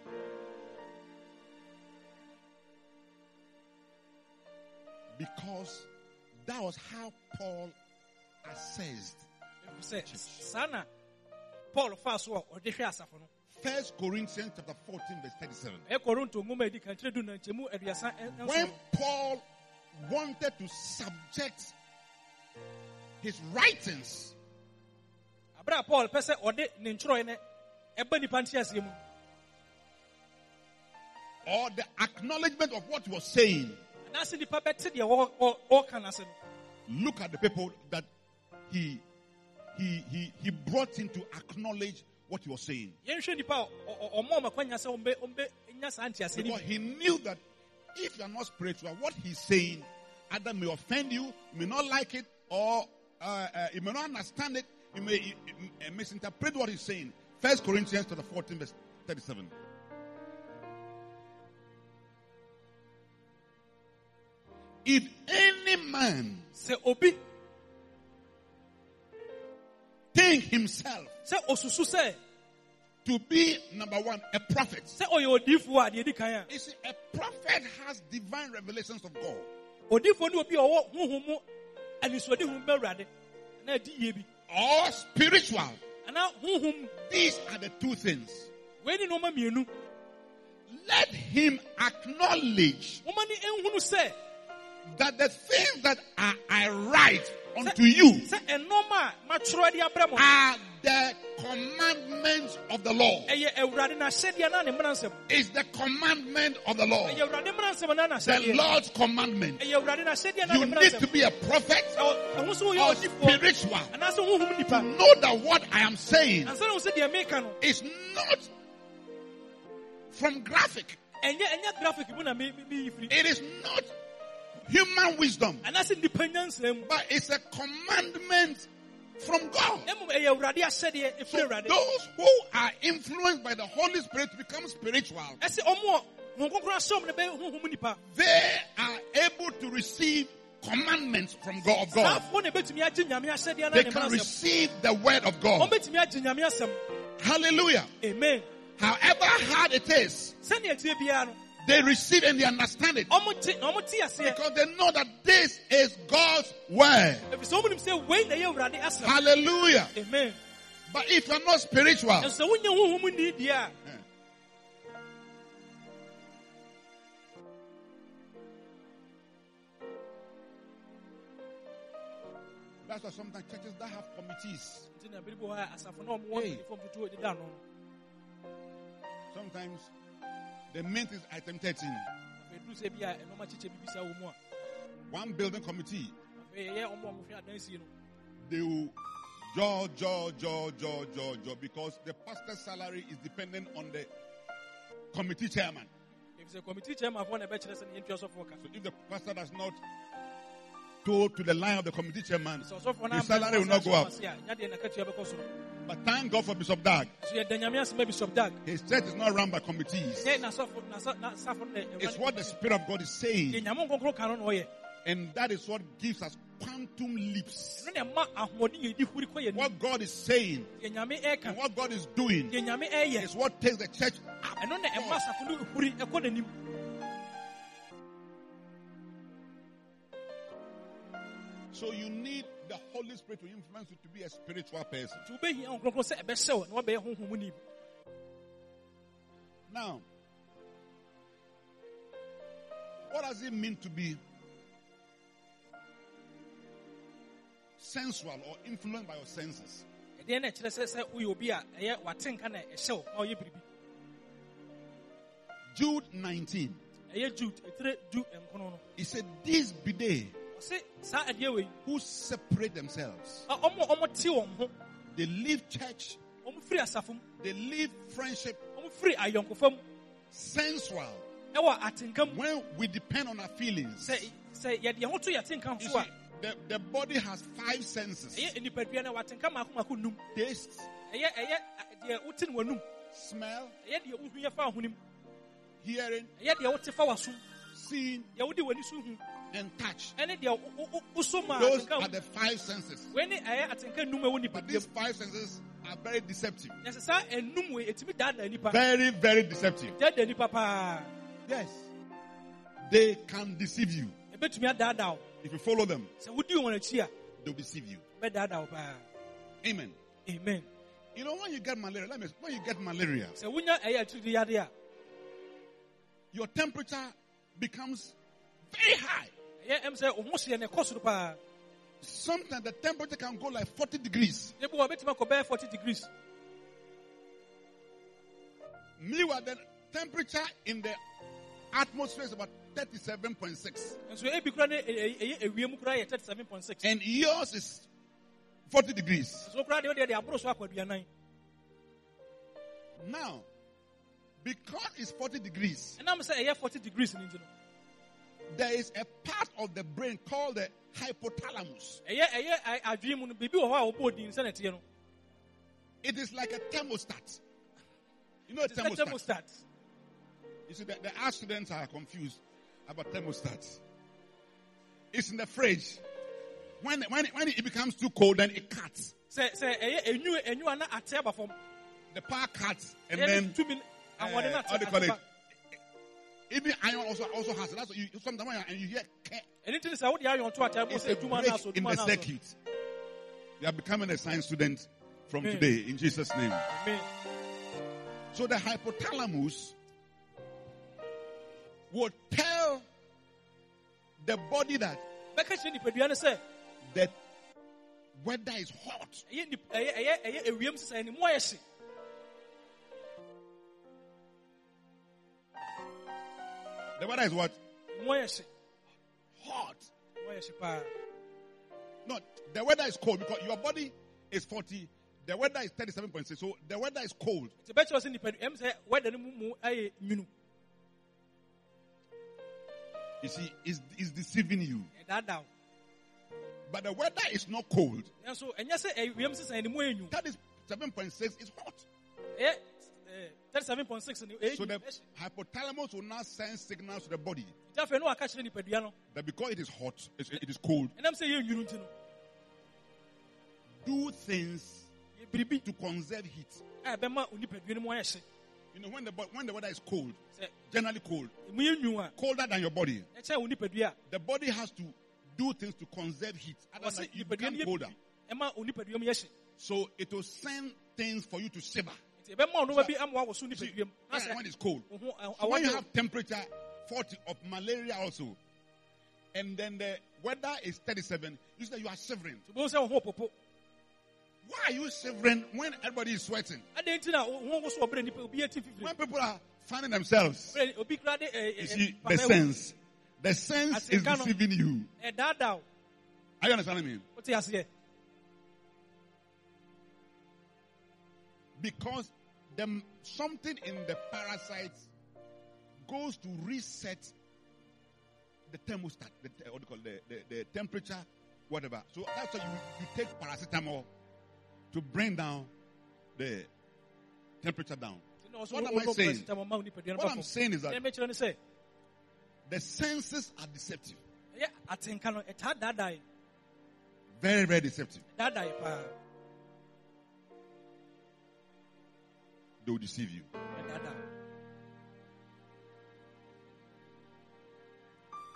Because that was how Paul assessed. sɛ saa na paul faa so a ɔde hwɛ asafo no First Corinthians chapter 14, verse 37. ɛyɛ koronto nwoma a edi kan kyerɛ du na nkyɛmu aduasa ɛ- ɛnson When Paul wanted to subject his writings abere a paul pɛ sɛ ɔde ne no nipa mu or the acknowledgement of what he was saying, anaasɛ nipa bɛte deɛ wɔ- wɔ- ɔɔka no look at the people that he he he he brought in to acknowledge what he was saying. yɛnhwɛ nipa a ɔ- ɔ- ɔma ɔma sɛ ɔmbɛ ɔmbɛ nya saa nteaseɛ no Because he knew that if you are not spiritual, what he's saying either may offend you, you may not like it, or uh, uh, you may not understand it, you may you- you misinterpret what he's saying. First Corinthians chapter 14, verse 37. If any man say obi think himself sɛ osusu sɛ to be number one, a prophet. sɛ ɔyɛ odiifoɔ a edi kan a You see, a prophet has divine revelations of God. odiifoɔ ne obi ɔwɔ honhom mu anisoade hu bɛ awurade anaa adi yie bi Or spiritual. anaa honhom mu These are the two things. wei ne nneɛma mmienu Let him acknowledge wɔma ne nhunu that the things that I write unto you sɛ ɛnɔɔma a matwerɛ de abrɛ mo are the commandments of the law. ɛyɛ awurade n'ahyɛdeɛ na ne mmaransɛm It's the commandment of the law. ɛyɛ awurade mmaransɛm na The Lord's commandment. ɛyɛ awurade n'ahyɛdeɛ na You need to be a prophet or spiritual. nipa Know that what I am saying ansa na wo sɛ deɛ meka is not from graphic. It is not human wisdom, anaasɛ nipa nyansa but it's a commandment from God. na mmom ɛyɛ awurade ahyɛdeɛ ɛfiri eh, So those who are influenced by the Holy Spirit become spiritual, ɛsɛ ɔmo a honhom kronkron ahyɛ ɔmo no bɛyɛ honhom nipa they are able to receive commandments from God of God. saafoɔ na ɛbɛtumi agye nyame ahyɛdeɛ na They can receive the word of God. ɔmbɛtumi agye nyame asɛm Hallelujah. amen However hard it is, sɛnea tie biara no they receive and they understand it. Ɔmo te na ɔmo te aseɛ because they know that this is God's word. ɛfiri sɛ ɔmo nim sɛ wei na ɛyɛ awurade Hallelujah. amen. But if you're not spiritual, ɛnso sɛ wonya honhom ni deɛ a. That's why sometimes churches that have committees, nti na bere bi wɔ hɔ a asafo na ɔmo wɔ Hey. mpanimfoɔ mfutuo deda no sometimes the mint is item 13. afei duru sɛ bi a ɛnɔma kyekyɛ bi bisa wɔ mu a One building committee, afei ɛyɛ ɔmo a ɔmo hwɛ adansie no they will jaw, jaw, jaw, jaw, jaw, jaw, because the pastor's salary is dependent on the committee chairman. ɛfiri sɛ committee chairmanfoɔ na ɛbɛkyerɛ sɛ ne yɛntua sɔfoɔ ka So if the pastor does not toe to the line of the committee chairman, sɛ ɔsɔfoɔ no his salary will not go up. nya deɛ nakatua bɛkɔ soro But thank God for Bishop Dag. so yɛda nyame asɛm a bishop dag His church is not run by committees. nyɛ nasɔfo nasa- nasafo no na It's what the Spirit of God is saying. nyame nkronkron ka oh, no na ɔyɛ And that is what gives us quantum leaps. ɛno na ɛma ahoɔden yɛ di huri kɔ yɛ nim What God is saying eh, and what God is doing ɛyɛ eh, is what takes the church up. So you need the Holy Spirit to influence you to be a spiritual person. nti wobɛhia nkronkron sɛ ɛbɛhyɛ wo na wabɛyɛ honhom nim Now, what does it mean to be sensual or influenced by your senses? ɛdeɛ na ɛkyerɛ sɛ sɛ woyɛ obi a ɛyɛ watenka na ɛhyɛ wo na ɔyɛ biribi Jude 19. ɛyɛ jude ɛtire du nkrono no He said, These be they ɔse saa adeɛ wei who separate themselves. ɔmo ɔmo te wɔn ho. They leave church. Ɔmo firi asafo mu. They leave friendship. Sensual. ɛwɔ atenka mu. When we depend on our feelings, sɛ sɛ yɛde yɛn ho you see, the, the body has five senses. ɛyɛ nipadua no watenka mako mako num. Taste, ɛyɛ ɛyɛ a- deɛ wote no w'anum smell, ɛyɛ deɛ wohu yɛ fa ahonim hearing, ɛyɛ deɛ wote fa w'asom seeing, deɛ wode w'ani so hu and touch. Those are the five senses. wei ne ɛyɛ atenka num a But these five senses are very deceptive. na sɛ saa enum wei etumi daadaa nipa Very, very deceptive. daadaa nipa paa Yes. They can deceive you. ebetumi adaadaa wo If you follow them, sɛ wodi wɔn akyi a they'll deceive you. bɛdaadaa wo paa Amen. amen You know, when you get malaria, let me, when you get malaria, sɛ wonya ɛyɛ akyiri yade a your temperature becomes very high. Ɛyɛ ɛm sɛ ɔmo hyɛ no ɛkɔ soro paa Sometimes the temperature can go like 40 degrees. ebi wɔ betumi akɔ bɛyɛ forty degrees Meanwhile, the temperature in the atmosphere is about 37.6. nso ebi kura ne ɛyɛ ɛyɛ ewiem kura yɛ thirty seven point six And yours is 40 degrees. nso kura deɛ ɔdeɛ de aboro so akɔ aduanan Now, because it's 40 degrees, ɛnam sɛ ɛyɛ forty degrees ne nti no there is a part of the brain called the hypothalamus. ɛyɛ ɛyɛ ɛ- adwene mu no biribi wɔ hɔ a wɔbɔ odin sɛ na ɛteɛ no It is like a thermostat. You know a is a thermostat? thermostat You see, the, the students are confused about thermostats. It's in the fridge. When, when, when it becomes too cold, then it cuts. sɛ sɛ ɛyɛ enyu enyu ana ate aba fam The power cuts, and then uh, na how do you call it? Even iron also also has it. That's you sometimes and you hear "Keh," ɛne ti ne sɛ wode ayɔn to ate abo it's a break in the circuit. You are becoming a science student from Amen. today in Jesus' name. Amen. So the hypothalamus will tell the body that bɛka kyerɛ nipadua no sɛ the weather is hot. The weather is what? Hot. mu ayɛ hye paa No, the weather is cold because your body is 40. The weather is 37.6. So the weather is cold. nti bɛkyerɛ sɛ nipadua ɛm sɛ wɛda no mu mu ayɛ nwunu You see, it's, it's deceiving you. Eh, but the weather is not cold. nanso ɛnyɛ sɛ ewiem eh, sisan ne mu eh, ayɛ nwu That is 7.6 It's hot. Ɛyɛ thirty seven point six ni ɛyɛ So the hypothalamus will now send signals to the body. Nti afei no waka kyerɛ nipadua no. That because it is hot, it's- it is cold, ɛnam sɛ ɛyɛ nwunu nti do things to conserve heat. Eh, a ɛbɛma onipadua no mu ayɛ hye You know, when the, when the weather is cold, generally cold, emu yɛ nwu a colder than your body, ɛkyɛ wo nipadua a the body has to do things to conserve heat. Otherwise, you become colder. biribi ɛma onipadua mu yɛ hye So it will send things for you to shiver. Nti ɛbɛma ɔnoma bi ama wawɔ so You see, nipadua mu when- it's cold. ɛ- So when you have temperature 40 of malaria also, and then the weather is 37, you say you are shivering. wo sɛ wo ho popo Why are you shivering when everybody is sweating? adɛn nti na wo ho wo so ɔbrɛ nipa obi yɛ ti fifiri When people are finding themselves, Brɛ- obi kura de ɛ you see, the sense, the sense is deceiving you. Are you understanding me? Because the, something in the parasites goes to reset the thermostat, the, what do you call the, the, the temperature, whatever. So that's why you, you take paracetamol to bring down the temperature down. Nti na ɔso What wo- am I saying? paracetamol ma wo nipadua no What I'm saying is that Deɛ mɛkyerɛ no the senses are deceptive. ɛyɛ atenka no ɛtaa daadaa yɛ Very, very deceptive. They will deceive you.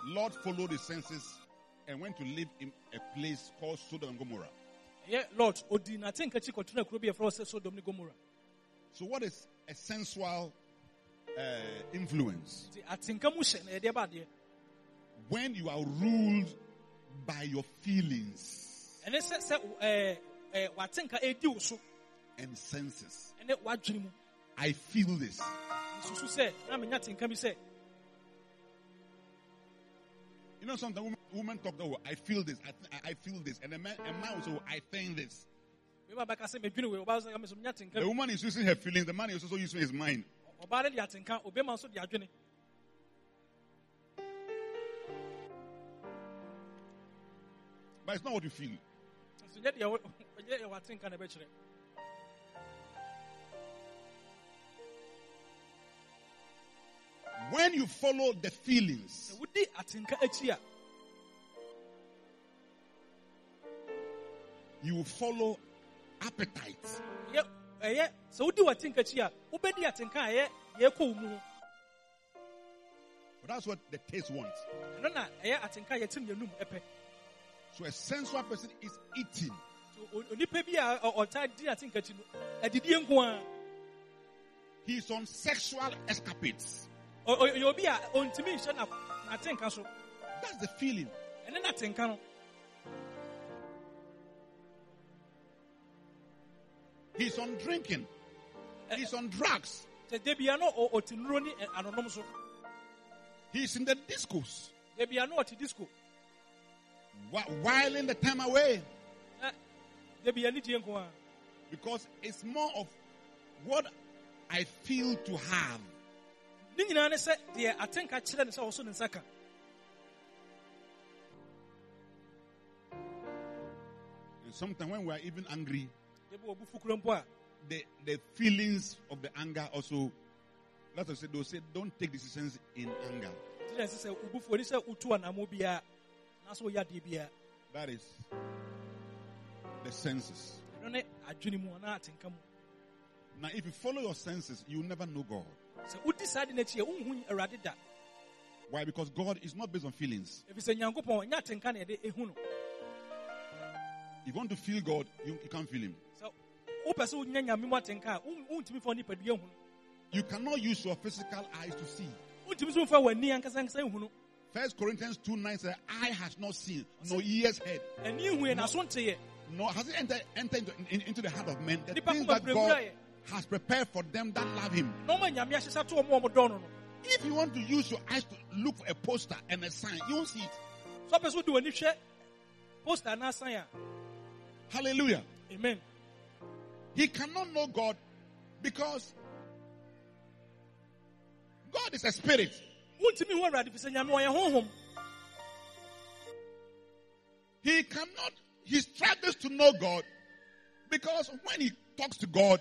Lot followed the senses and went to live in a place called Sodom and Gomorrah. ɛyɛ lot odi n'atenka akyi kɔtena kuro bi yɛfrɛ sɛ sodom ne gomora So what is a sensual uh, influence? nti atenka mu hyɛ na yɛde ɛba adeɛ When you are ruled by your feelings ɛne sɛ sɛ ɛɛ ɛɛ watenka edi wo so and senses. Ɛne wadwene mu I feel this. nsusu sɛ na menya tenka bi sɛ You know, sometimes women, women talk, oh, I feel this, I, I feel this. And a man, a man say, oh, I think this. Bɛma bɛka sɛ medwene wei, ɔbaa sɛ, "Me so menya The woman is using her feelings, the man is also using his mind. Ɔbaa no de atenka, obɛma nso de adwene. But it's not what you feel. When you follow the feelings, Sɛ wodi atenka akyi a, you will follow appetites. ɛyɛ- ɛyɛ- sɛ wodi w'atenka akyi a, wobɛdi atenka a ɛyɛ deɛ ɛkɔ wo mu ho. But that's what the taste wants. Ɛno na ɛyɛ atenka a yɛte ne yɛnum ɛpɛ. So a sensual person is eating. He o- onipa bi a ɔ- ɔtaa di atenka akyi no, adidie nko ara. He's on sexual escapades. Ɔ- ɔ- ɔyɛ obi a ɔntumi nhyɛ so. That's the feeling. n'atenka no He's on drinking. He's on drugs. sɛ debia no ɔ- ɔte nnuro ne ɛ, anonom He's in the discos. debia no ɔte disco Whiling the time away. na debia ne die nko Because it's more of what I feel to have. Ne nyinaa ne sɛ deɛ atenka kyerɛ ne sɛ ɔso ne nsa ka sometimes when we are even angry, debi ɔbu fukuro mpo a the, the feelings of the anger also, let us say, they'll say, don't take decisions in anger. nti na ɛsɛ sɛ wobufuo ne sɛ wotu anamo biara na so woyɛ adeɛ biara That is the senses. ɛno ne adwene mu anaa atenka mu Now, if you follow your senses, you will never know God. Sɛ wodi saa de n'akyi a wonhu awurade da Why? Because God is not based on feelings. ɛfiri sɛ nyankopɔn ɛnyɛ atenka na yɛde ɛhu no If you want to feel God, you, you can't feel Him. sɛ wopɛ sɛ wonya nyame mu atenka a won- wontumi fa nipadua hu no You cannot use your physical eyes to see. wontumi so mfa w'ani ankasa ankasa nhu no First Corinthians 2 9 says, Eye has not seen, no ears heard, ani hu yɛ naso nteɛ nor has it entered, entered into, in- into the heart of men. The things that God. Has prepared for them that love Him. na ɔma nyame ahyehyɛ to ɔmo a ɔmo dɔ no no If you want to use your eyes to look for a poster and a sign, you won't see it. so ɔpɛ do hwɛ poster and a sign. Hallelujah. amen He cannot know God because God is a spirit. wontumi hu awurade fi sɛ nyame ɔyɛ honhom He cannot, he struggles to know God because when he talks to God,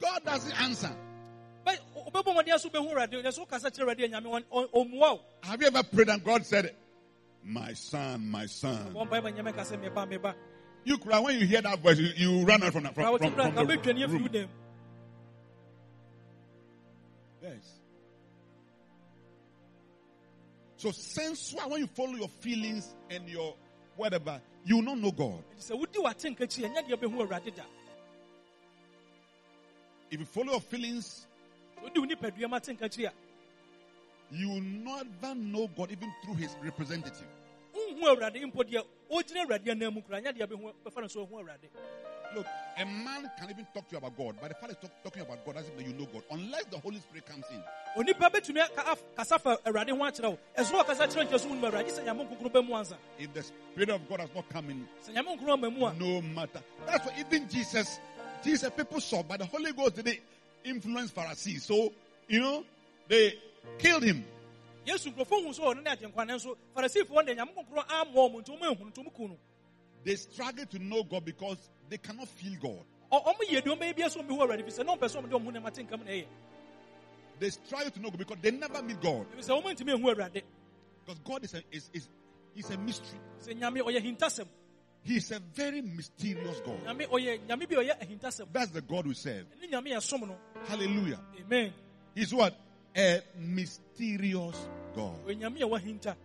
God doesn't answer. Bɛ- wobɛbɔ mmɔden so wobɛhu awurade nɛ so wokasa kyerɛ awurade a nyame ɔn- ɔn- ɔmmua wo Have you ever prayed and God said, My son, my son? wɔmpae ma nyame ka sɛ meba meba You cry when you hear that voice, you, you run out from, the- na from, from, from the wobɛtwane afiri wo room. Yes. So sensual, when you follow your feelings and your whatever, you will not know God. If you follow your feelings, Sɛ wodi wo nipadua mu atenka akyi a you will never know God even through his representative. wonhu awurade mpo deɛ ɔgyina awurade anan mu kora ɛnyɛ deɛ wobɛhu- bɛfa no so ɔhu awurade Look, a man can even talk to you about God, but the fact is talk, talking about God doesn't mean you know God unless the Holy Spirit comes in. onipa bɛtumi aka- af- kasa fa awurade ho akyerɛ wo ɛso ɔkasa kyerɛ nkyɛ so wonim awurade sɛ nyame nkronkron bɛ mu ansa If the Spirit of God has not come in, sɛ nyame nkronkron ama no matter. That's why even Jesus, Jesus, people saw, but the Holy Ghost didn't influence Pharisees. So, you know, they killed him. yesu nkurɔfoɔ hu sɛ ɔno ne agyenkwa nanso farisifoɔ de nyame nkronkron ammɔ ɔmo nti ɔmo ahu no nti ɔmo ku no They struggle to know God because they cannot feel God. Ɔ- ɔmo yɛ deɛ ɔmbɛyɛ biara sɛ ɔmbɛhu awurade fi sɛ na ɔmpɛ sɛ ɔmde ɔmo ho nam atenka mu na ɛyɛ They struggle to know God because they never meet God. ɛfi sɛ ɔmo ntumi ahu awurade Because God is a, is, is, is a mystery. Sɛ nyame ɔyɛ hintasɛm He is a very mysterious God. nyame ɔyɛ nyame bi a ɔyɛ ahintasɛm That's the God we serve. ɛne nyame yɛ som no Hallelujah. amen He's what? A mysterious God. ɔyɛ nyame a wahinta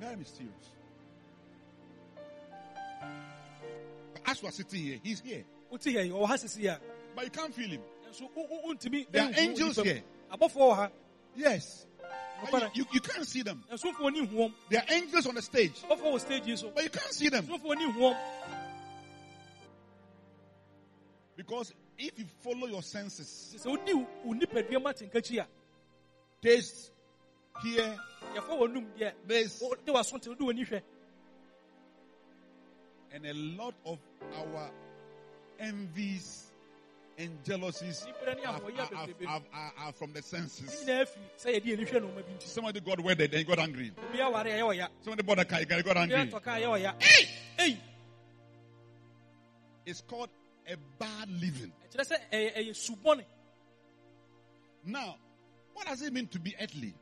Very mysterious. But as we are sitting here, he's here. wote yɛ yi ɔwɔ ha sisi But you can't feel him. There are eh, angels here. Yes. You, you, you can't see them. nso mfoɔ ni nhuom There are angels on the stage. abɔfoɔ wɔ stage yi so But you can't see them. nso mfoɔ ni nhuom Because if you follow your senses, sɛ wodi wo- wo nipadua mu atenka akyi a taste, hear, this, wode w'aso te wode w'ani hwɛ And a lot of our envies and jealousies are, are, are, are, from the senses. nyinaa fi sɛ yɛde yɛni hwɛ nneɛma bi nti Somebody got wedded and got angry. obi aware a ɛyɛ ɔya Somebody bought a car, he got angry. atɔ kaa ɛyɛ ɔya ei It's called a bad living. ɛkyerɛ sɛ ɛyɛ ɛyɛ subɔne Now, what does it mean to be earthly?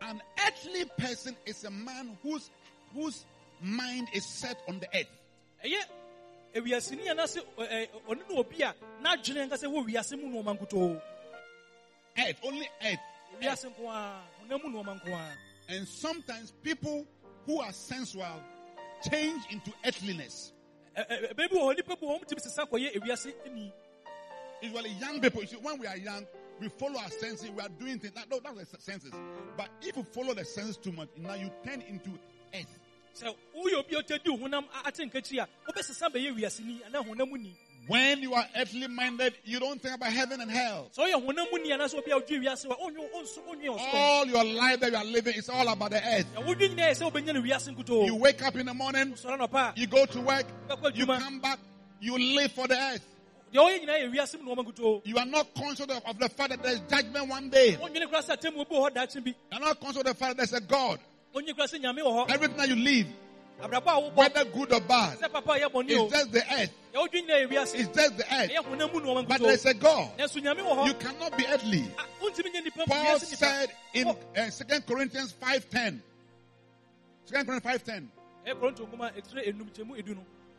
An earthly person is a man whose whose mind is set on the earth. nneɛma eh, eh, nkutoo Earth, only earth. wiase nko a honam mu nneɛma nko a And sometimes people who are sensual change into earthliness. Ɛ- ɛ- baabi wɔ hɔ nipa bi wɔ hɔ wɔn sisa kɔyɛ ewiase ni Usually, young people, you see, when we are young, we follow our senses, we are doing things. That, no, that's the senses. But if you follow the senses too much, now you turn into earth. sɛ woyɛ obi a ɔtɛ di honam a- ate nkakyi a wobɛsesa bɛyɛ wiaseni anaa honam mu ni When you are earthly minded, you don't think about heaven and hell. sɛ ɔyɛ honam mu ni anaasɛ obi a wodwe wiase wa ɔnwe ɔnso All your life that you are living is all about the earth. na wodwe nyinaa yɛ sɛ wobɛnya no wiase You wake up in the morning, sɔre nɔpa a you go to work, you come back, you live for the earth. You are not conscious of, the fact that there's judgment one day. bi You're not conscious of the fact that there's a God. Everything that you live, whether good or bad, it's just the earth. It's just the earth. But there's a God. You cannot be earthly. Paul said in uh, 2 Corinthians 5.10. 2 Corinthians 5.10.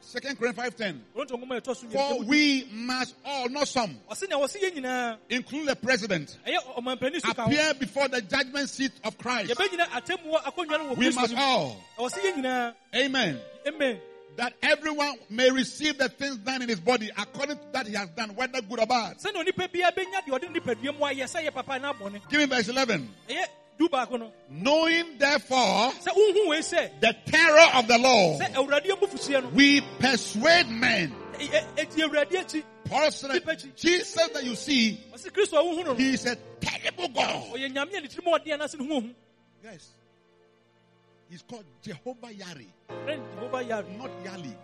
ɛyɛ koronto nkoma ɛtire enum kyɛmu edu no 2 Corinthians 5.10. koronto nkoma ɛtɔ so For mmiɛnsa mu du. we must all, not some, ɔse nea wɔse yɛ nyinaa include the president, ɛyɛ ɔmampani so appear before the judgment seat of Christ. yɛbɛgyina atemmu wɔ akonnwa no wɔ We must all. ɔse yɛ nyinaa Amen. amen That everyone may receive the things done in his body according to that he has done, whether good or bad. sɛnea onipa biara bɛnya deɛ ɔde ne nipadua mu ayɛ sɛ yɛ papa na abɔne Give me verse 11. Ɛyɛ du baako no Knowing therefore sɛ wohu wei sɛ the terror of the law, sɛ awurade abufuhyia no we persuade men. ɛ- ɛ- ɛdi awurade akyi Paul said, Jesus that you see, ɔse kristo a wohu no no he is a terrible God. ɔyɛ nyame a ne tirim ɔden anaasɛ ne ho hu Yes. He's called Jehovah Yari, Jehovah Yahweh. not Yali.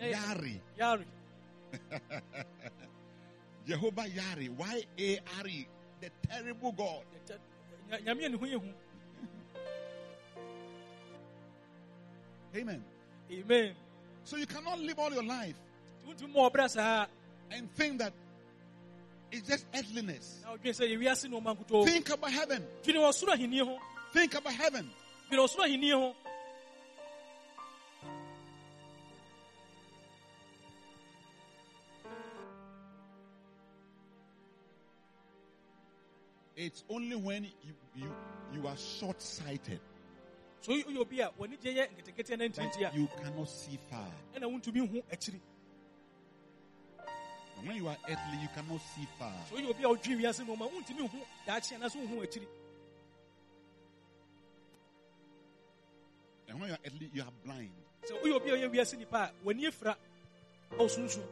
Yeah. Yari. (laughs) Jehovah Yari. Y A R E. The terrible God. A ne ho yɛ hu Amen. amen So you cannot live all your life wontumi ma ɔbrɛ saa and think that it's just earthliness. na wodwene sɛ yɛwiase ne ɔma nkutoo Think about heaven. dwene wɔ soro ahenni ho Think about heaven. It's only when you you, you are short sighted so woyɛ obi a w'ani gye yɛ nketenkete na ntinti you cannot see far. And ɛna wontumi hu akyiri And when you are earthly, you cannot see far. so woyɛ obi a wodwene wiase ne ɔma wontumi hu daakye anaasɛ wohu akyiri And when you are earthly, you are blind. sɛ woyɛ obi a ɔyɛ wiase nipa a w'ani afira ɔwo sunsun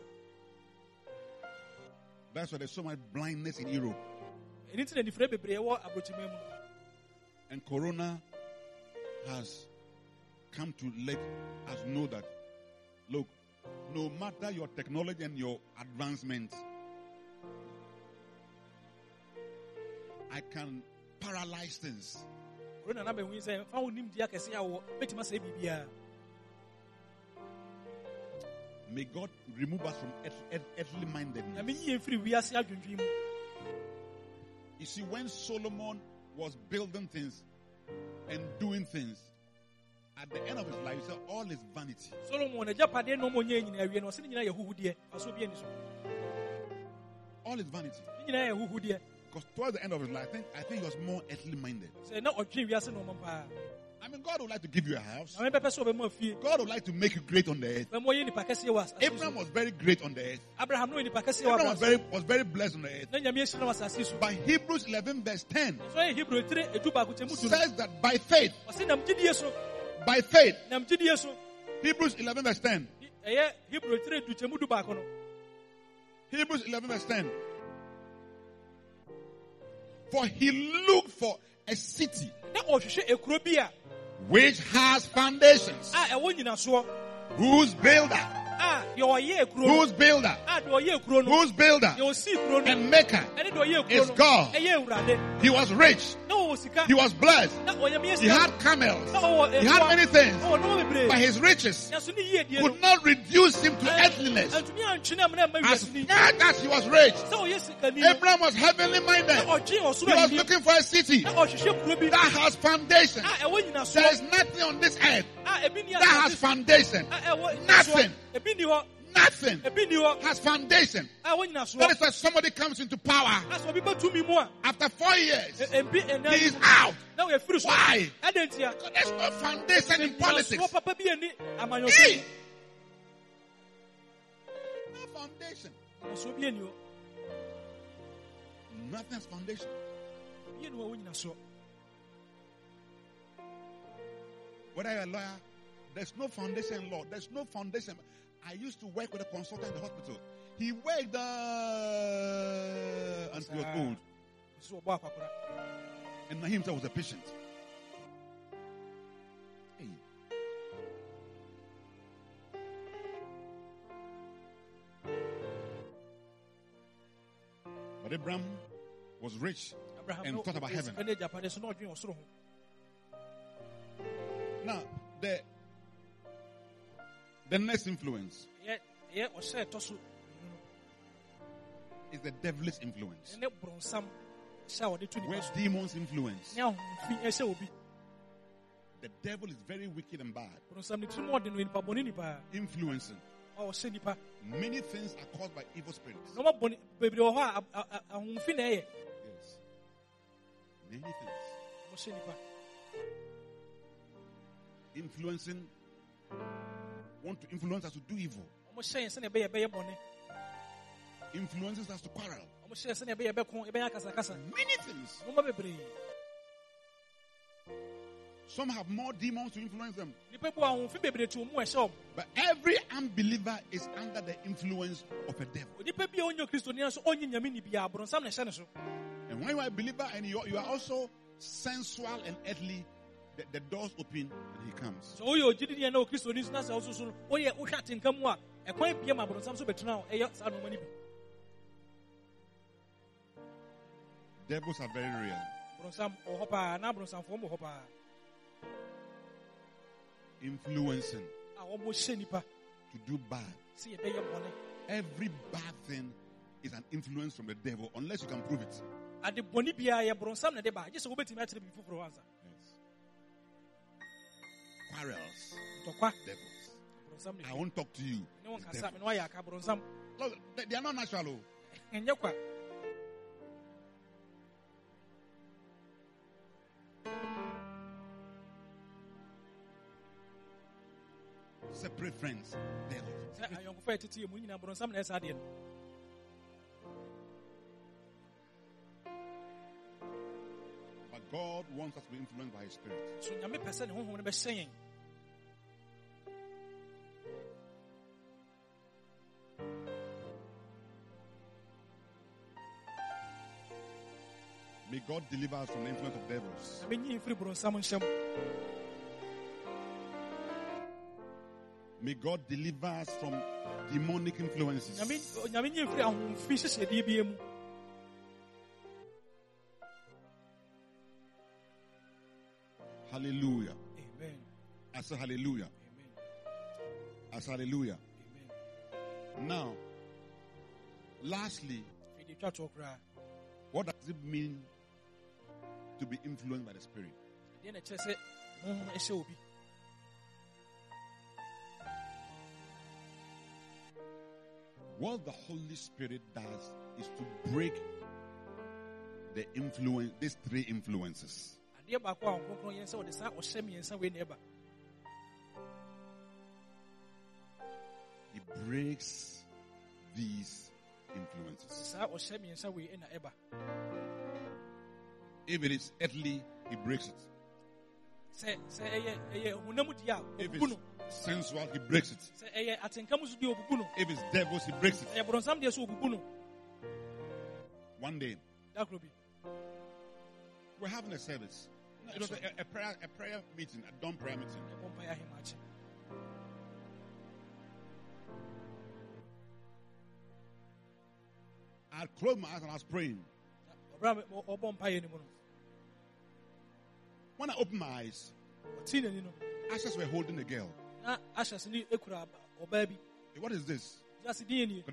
That's why there's so much blindness in Europe. And Corona has come to let us know that, look, no matter your technology and your advancements, I can paralyze things. korona na bɛhu sɛ fa wo nimdeɛ akɛse a wɔ bɛtumi asɛe biribiaa May God remove us from earth, earth, earthly mindedness. You see, when Solomon was building things and doing things, at the end of his life, he said, all is vanity. solomon n'agyapadeɛ na ɔma ɔnyɛ nyinaa wie no ɔse ne nyinaa yɛ huhudeɛ aso bi ani so All is vanity. ne nyinaa yɛ huhudeɛ Because towards the end of his life, I think, I think he was more earthly minded. Sɛ na ɔdwen wiase na ɔma paa I mean, God would like to give you a house. na mɛpɛpɛ sɛ ɔbɛma fie God would like to make you great on the earth. bɛma ɔyɛ nipa kɛseɛ wɔ asase Abraham was very great on the earth. abraham na ɔyɛ nipa kɛseɛ wɔ was very, was very blessed on the earth. na nyame ahyira wɔ asase so But Hebrews 11 verse 10 so ɔyɛ hebrew tire edu baako kyɛ mu du no says that by faith, ɔse nam gyidie so by faith, nam gyidie so Hebrews 11 verse 10, ɛyɛ hebrew tire du kyɛ mu du baako no Hebrews 11 verse 10. For he looked for a city na ɔhwehwɛ ekuro bi a which has foundations, a ɛwɔ nyinasoɔ whose builder, a deɛ ɔyɛ whose builder, a deɛ ɔyɛ ekuro no whose builder deɛ ɔsi ekuro no and maker. ɛne deɛ ɔyɛ is God. He was rich. na ɔwɔ sika He was blessed. He had camels. He had many things. But his riches nanso ne yie die no could not reduce him to earthliness. antumi antwene amena ɛma As far as he was rich, sɛ ɔyɛ sikani no Abraham was heavenly minded. He was looking for a city na ɔhwehwɛ kuro bi that has foundation. a ɛwɔ nyinasoɔ There is nothing on this earth a ebi ni that has foundation. Nothing. Nyinasoɔ ebi ni hɔ Nothing ebi ni hɔ has foundation. That is why somebody comes into power asɔ obi bɛ tumi mu a after four years. He is out. na ɔyɛ firi so Why? Because There's no foundation in politics. nyinasoɔ papa bi Hey! No foundation. nyinasoɔ bi ani hɔ Nothing has foundation. bi ani hɔ a Whether you're a lawyer, there's no foundation in law. There's no foundation. I used to work with a consultant in the hospital. He worked uh, until he was old. nso ɔbɔ akwakora And he himself was a patient. Hey. But Abraham was rich. abraham And no thought about heaven. ɛne agyapade so na ɔdwene ɔsoro ho Now, the, the next influence ɛyɛ ɛyɛ ɔhyɛ ɛtɔ so mmienu is the devil's influence. no ɛne borɔnsam hyɛ a wɔde to Where demons influence. ne ahomfi ɛhyɛ obi The devil is very wicked and bad. borɔnsam ne tirim ɔde no nipa bɔne nipa Influencing. nipa Many things are caused by evil spirits. Yes. Many things. Influencing. Want to influence us to do evil. ɔmohyɛ yɛn sɛnea ɛbɛyɛ ɛbɛyɛ bɔne Influences us to quarrel. ɔmohyɛ yɛn sɛnea ɛbɛyɛ ɛbɛko ɛbɛyɛ akasakasa Many things. Some have more demons to influence them. nipa bi wɔ ahomfi bebree ti wɔn mu a ɛhyɛ wɔn But every unbeliever is under the influence of a devil. onipa bi a ɔnyɛ kristo ni nso ɔnyɛ nyame ni bia borɔnsam na ɛhyɛ ne so And when you are a believer and you you are also sensual and earthly, the, the doors open and he comes. sɛ woyɛ ogyidini na okristo ni nso na sɛ ɔso so no woyɛ wohwɛ atenka mu a ɛkwan bia ma borɔnsam so bɛtena a ɛyɛ saa nneɛma no bi Devils are very real. borɔnsam wɔ hɔ paa na borɔnsamfoɔ wɔ hɔ paa Influencing a wɔhyɛ nipa to do bad. sɛ yɛbɛyɛ bɔne Every bad thing is an influence from the devil unless you can prove it. Quarrels, devils. I won't talk to you. ne wɔn It's kasa devil. me ne wayɛ aka borɔnsam Look, they, are not natural. oh. (laughs) Separate friends, devils. God wants us to be influenced by His Spirit. so nyame pɛ sɛ ne honhom no bɛhyɛ May God deliver us from the influence of devils. na bɛnyi mfiri borɔnsam nhyɛm May God deliver us from demonic influences. Hallelujah. amen I say hallelujah. amen I say hallelujah. amen Now, lastly, fɛde twa toɔ koraa what does it mean to be influenced by the Spirit? ɛdeɛ na ɛkyerɛ sɛ honhom ɛhyɛ What the Holy Spirit does is to break the influence, these three influences. Adeɛ baako a ɔnkronkron yɛn sɛ wɔde saa ɔhyɛ mmiɛnsa wei na ɛba He breaks these influences. saa ɔhyɛ mmiɛnsa wei na ɛba If it is earthly, he breaks it. sɛ sɛ ɛyɛ ɛyɛ honam deɛ a If ɔbubu no it's sensual, he breaks it. sɛ ɛyɛ atenka so deɛ ɔbubu no If it's devils, he breaks it. ɛyɛ borɔnsam deɛ so ɔbubu no One day, dakoro bi We're having a service. It was a, a prayer, a prayer meeting, a dawn prayer meeting. yɛbɔ mpaeɛ ahemaakye I closed my eyes and I was praying. ɔberɛ a me- ɔbɔ mpaeɛ no mu no When I opened my eyes, ashes were holding a girl. na ahyɛ se ne ɛkura aba- ɔbaa Hey, What is this? But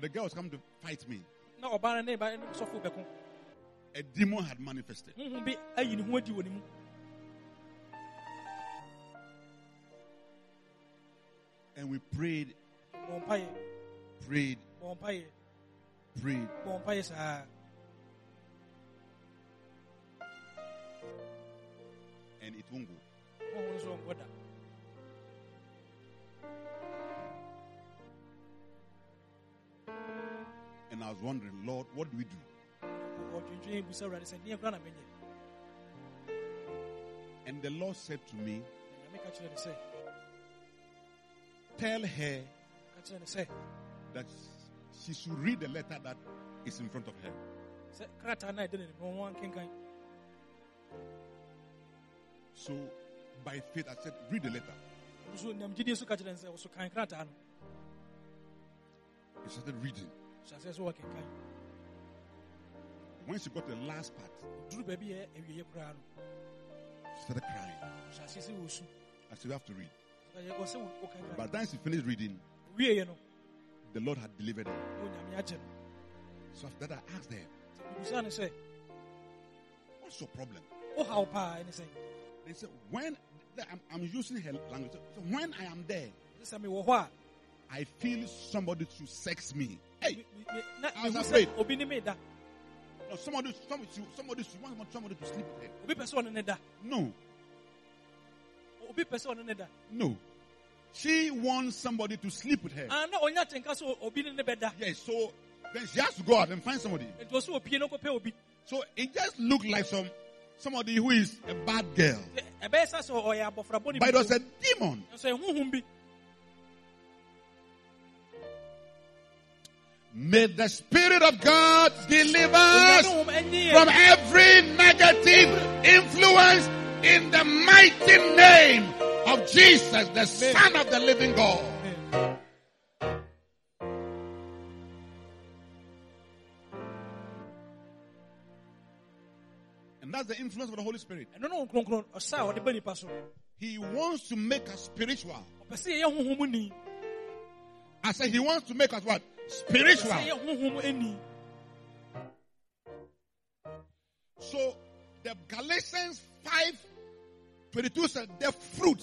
the girl was coming to fight me. na ɔbaa no ne ba ne sɔfo bɛko A demon had manifested. And we prayed, prayed, prayed. bɔ mpaeɛ saa And it won't go. honhom nso ɔnkɔ da And I was wondering, Lord, what do we do? ɔdwendwen busa awurade sɛ neɛ kora na menyɛ And the Lord said to me, Tell her that she should read the letter that is in front of her. sɛ krataa no a ɛda n'anim no ɔho ankenkan So, by faith, I said, Read the letter. ɔno so nam gyidie so ka kyerɛ ne sɛ wɔso kan krataa no He started reading. hyɛ aseɛ sɛ When she got the last part, duru baabi yɛ awieɛ koraa no she started crying. hyɛ aseɛ sɛ wɔsu I said, You have to read. Ɔ sɛ wɔkenkan By the time she finished reading, the Lord had delivered her. na onyame agye no So after that, I asked her, nti bibusa no sɛ What's your problem? wohaw paa ɛne sɛ They said, When I'm, I'm using her language. So when I am there, sɛ mewɔ hɔ a I feel somebody to sex me. Hey, me- me- na I was afraid. sɛ obi ne me da no, somebody, somebody, somebody, somebody, somebody to sleep with her. obi pɛ sɛ ɔne ne da No, no. She wants somebody to sleep with her. Na ɔnya tenka sɛ obi ne ne bɛda Yes, so then she has to go out and find somebody. nti ɔ sɛ opie no So it just looked like some somebody who is a bad girl. Nti ɛbɛyɛ sa sɛ ɔyɛ abɔfra bɔne But it was a demon. nso ɛhohom bi May the Spirit of God deliver us Onyame honhom ɛnye from every negative influence in the mighty name of Jesus, the Son of the living God. And that's the influence of the Holy Spirit. ɛno ne wo kronkron ɔsa a ɔde ba nipa so He wants to make us spiritual. ɔpɛ sɛ yɛyɛ honhom ni I said he wants to make us what? Spiritual. sɛ yɛyɛ honhom ani So the Galatians 5 22 said the fruit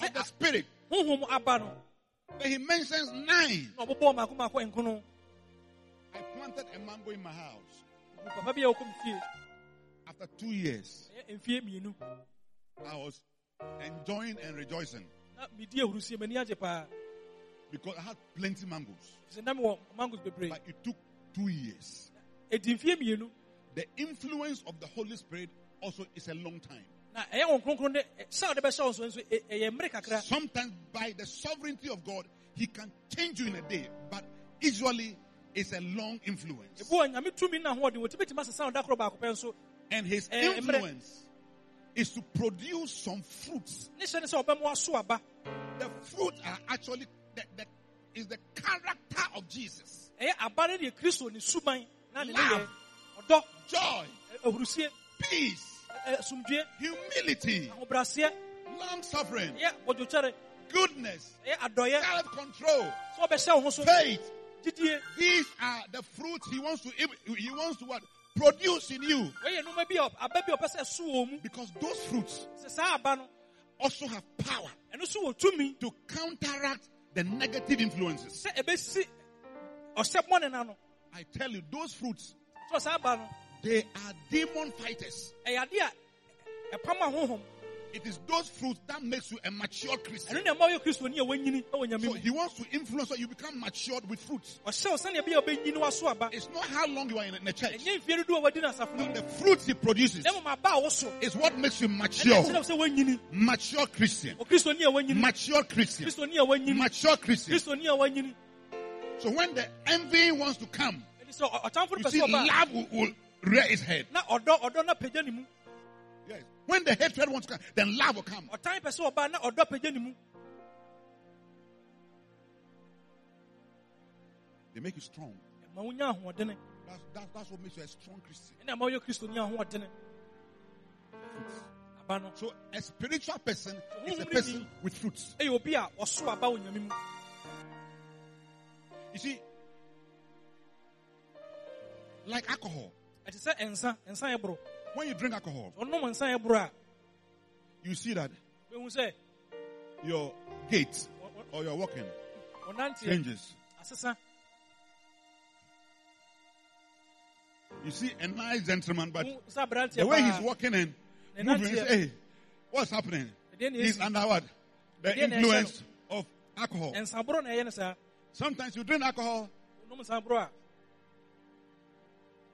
of the spirit. honhom aba no Then he mentions nine. na ɔbobɔ maako maako nkono I planted a mango in my house. papa bi a wɔkɔ After two years, ɛyɛ mfie mmienu I was enjoying and rejoicing na medi ahurusie m'ani agye paa because I had plenty mangoes. sɛ na mewɔ mangos But it took two years. ɛdi mfie mmienu The influence of the Holy Spirit also is a long time. Na ɛyɛ wɔn kronkron de sɛ ɔde bɛhyɛ wɔn so nso ɛ- ɛyɛ mmere kakra. Sometimes by the sovereignty of God, He can change you in a day, but usually it's a long influence. ebi wɔ nyame tumi na ahoɔden wɔtumi tumi asesa wɔn da koro baako pɛ nso. And His influence is to produce some fruits. ne hyɛ ne sɛ ɔbɛmo aso aba. The fruit are actually the, the, is the character of Jesus. ɛyɛ aba no deɛ kristo ne suban na ne ne Love. Joy, peace, humility, long suffering, bɔdwotwɛre goodness, self control, sɛ ɔbɛhyɛ wo ho so. Faith. These are the fruits he wants to he wants to what? Produce in you. Wɔyɛ nneɛma bi a aba bi a ɔpɛ sɛ ɛso wɔ because those fruits also have power ɛno so wɔ tumi to counteract the negative influences. sɛ ɛbɛsi ɔsɛ bɔne na I tell you, those fruits sɛ saa aba no they are demon fighters. ɛyɛ ade a ɛpam ahohom It is those fruits that makes you a mature Christian. ɛno na ɛma ɔyɛ kristoni a wanyini ɛwɔ nyame So he wants to influence so you become matured with fruits. ɔhyɛ wo sɛnea ɛbɛyɛ wobɛnyini waso aba It's not how long you are in the church. ɛnyɛ mfie dodoɔ a wadi no asafo no No, mu the fruits he produces na mmom aba a woso is what makes you mature. ɛkyerɛ wo sɛ wanyini Mature Christian. ɔkristoni a wanyini Mature Christian. kristoni a wanyini Mature Christian. kristoni a wanyini So when the envy wants to come, ɛti sɛ ɔ- ɔtamfo no you see, love will, will rear its head. na ɔdɔ ɔdɔ na pagya ne mu When the hatred wants to come, then love will come. ɔtan pɛ sɛ ɔbaa na ɔdɔ pagya ne mu They make you strong. ɛma wonya ahoɔdene That's, that's, that's what makes you a strong Christian. ɛna ɛma woyɛ kristoni ahoɔdene aba no So a spiritual person is a person with fruits. ɛyɛ obi a ɔso aba wɔ nyame You see, like alcohol. Ɛte sɛ ɛnsa ɛnsa yɛ boro When you drink alcohol, ɔnom nsa yɛ boro a you see that your gait or your walking changes. You see a nice gentleman, but Wohu sɛ aberanteɛ the way he's walking and moving, hey, what's happening? He's under what? The Ɛdeɛ na ɛhyɛ influence of alcohol. ɛnsa boro na ɛyɛ no saa Sometimes you drink alcohol ɔnom nsa boro a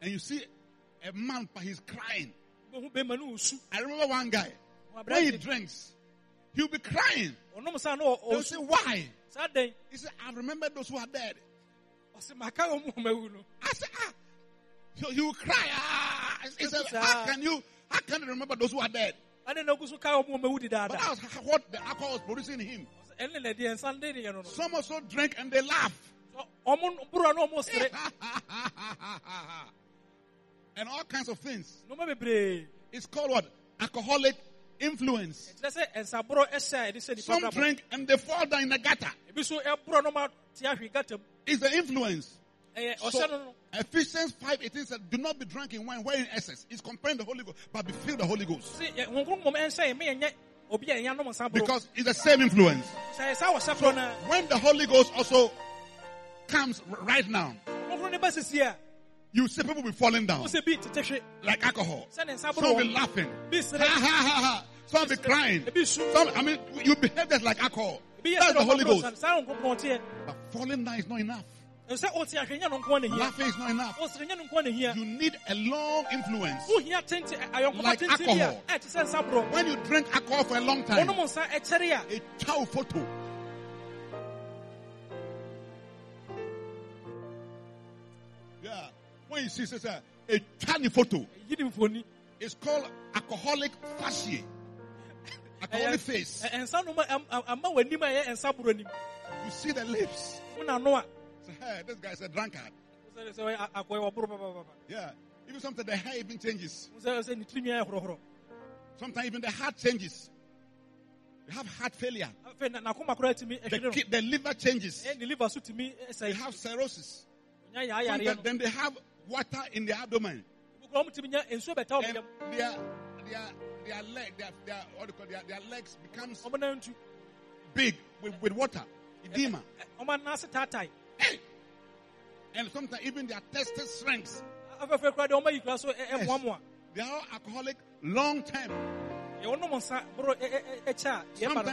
and you see a man, but he's crying. bɛhu bɛma no ɔsu I remember one guy, when he drinks, he'll be crying. ɔnom nsa na ɔ- They'll say, why? He said, I remember those who are dead. ɔsɛ maka wɔ mu ɔmawu no I said, ah. So he will cry. Ah. He said, Yes, sir. how can you, how can you remember those who are dead? ade na ogu so ka wɔ mu ɔmawu But dedaada that's what the alcohol was producing in him. ɛne na deɛ nsa de ne yɛ no no Some also drink and they laugh. (laughs) and all kinds of things. It's called what? Alcoholic influence. kyerɛ sɛ ɛnsa boro ɛhyɛ a yɛde sɛ nipa Some drink and they fall down in the gutter. ebi so ɛboro na ɔmo te ahwe gata It's the influence. So, ɔhyɛ no no Ephesians 5 18 said, Do not be drunk in wine, where in excess. It's comparing the Holy Ghost, but be filled the Holy Ghost. se wɔn kuro nkɔm ɛnhyɛ yɛ meyɛ nyɛ obi a ɛnya nom nsa boro Because it's the same influence. sɛ ɛsa wɔ hyɛ boro When the Holy Ghost also comes right now, wɔn kuro ne ba sisi a you see people be falling down wɔn sɛ bi tete hwe like alcohol. sɛ ne nsa Some be laughing. Ha ha ha ha. Some be crying. Some, I mean, you behave just like alcohol. That's the Holy Ghost. saa wɔn kuro ɔteɛ But falling down is not enough. sɛ ɔte ahwe nya no nko na hia Laughing is not enough. ɔsere nya no nko na hia You need a long influence. ayɔnkoma Like a alcohol. ɛte sɛ nsa boro When you drink alcohol for a long time, wɔnom nsa ɛkyɛre a child photo. When you see such a, a tiny photo, yi ne mfoni it's called alcoholic facies. Alcoholic eh, eh, face. Eh, Ɛ- ɛnsa nom a- am- ama w'anim a ɛyɛ ɛnsa boro nim You see the lips. a hey, this guy is a drunkard. Yeah. Even sometimes the hair even changes. sɛ sɛ ne tirinwi ayɛ horɔhorɔ Sometimes even the heart changes. You have heart failure. Ah, afei na- n'akoma koraa tumi The, ɛhwere no ki- the liver changes. ɛyɛ ne liver so tumi They have cirrhosis. Sometimes, then they have water in the abdomen. kura ɔmo tumi nya nsuo bɛta ɔmo And their, their, their leg, their, their, what do you call their, their legs becomes ɔmo nan ntu big with, with water. Edema. Eh, eh, Anase taatae Hey! And sometimes even their testes shrinks. afɛfɛ koraa deɛ ɔmo ayi koraa so ɛ- eh, Yes. They are all alcoholic long term. Sometimes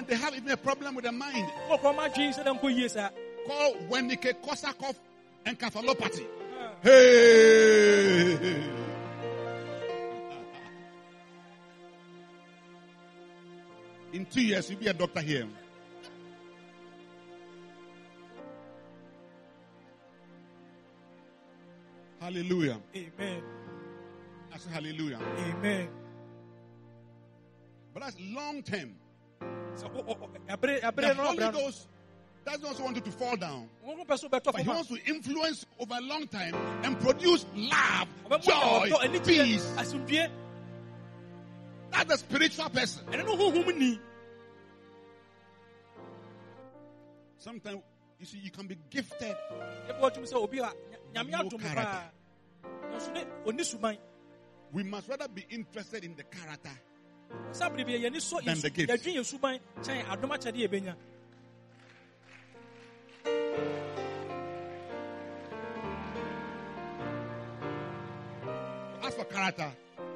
they have even a problem with the mind kɔ kora ɔmo adwene sɛ dɛ nkɔ yie saa called Wernicke Korsakoff encephalopathy. Ah. Hey! In two years, you'll be a doctor here. Hallelujah. amen I say hallelujah. amen But that's long term. sɛ ɔ- ɔ- ɔ- ɛbere The ɛbere no Holy ɔbra no Ghost doesn't also want you to fall down. wɔn pɛ so bɛtɔ But he wants to influence over a long time and produce love, joy, peace. That's the spiritual person. ɛno no honhom ni Sometimes you see you can be gifted, yɛbɛ wɔtumi sɛ obi a nya- nyame No character. paa nanso ne ɔni suban we must rather be interested in the character. saa bere bi yɛni so Than the gift. Character,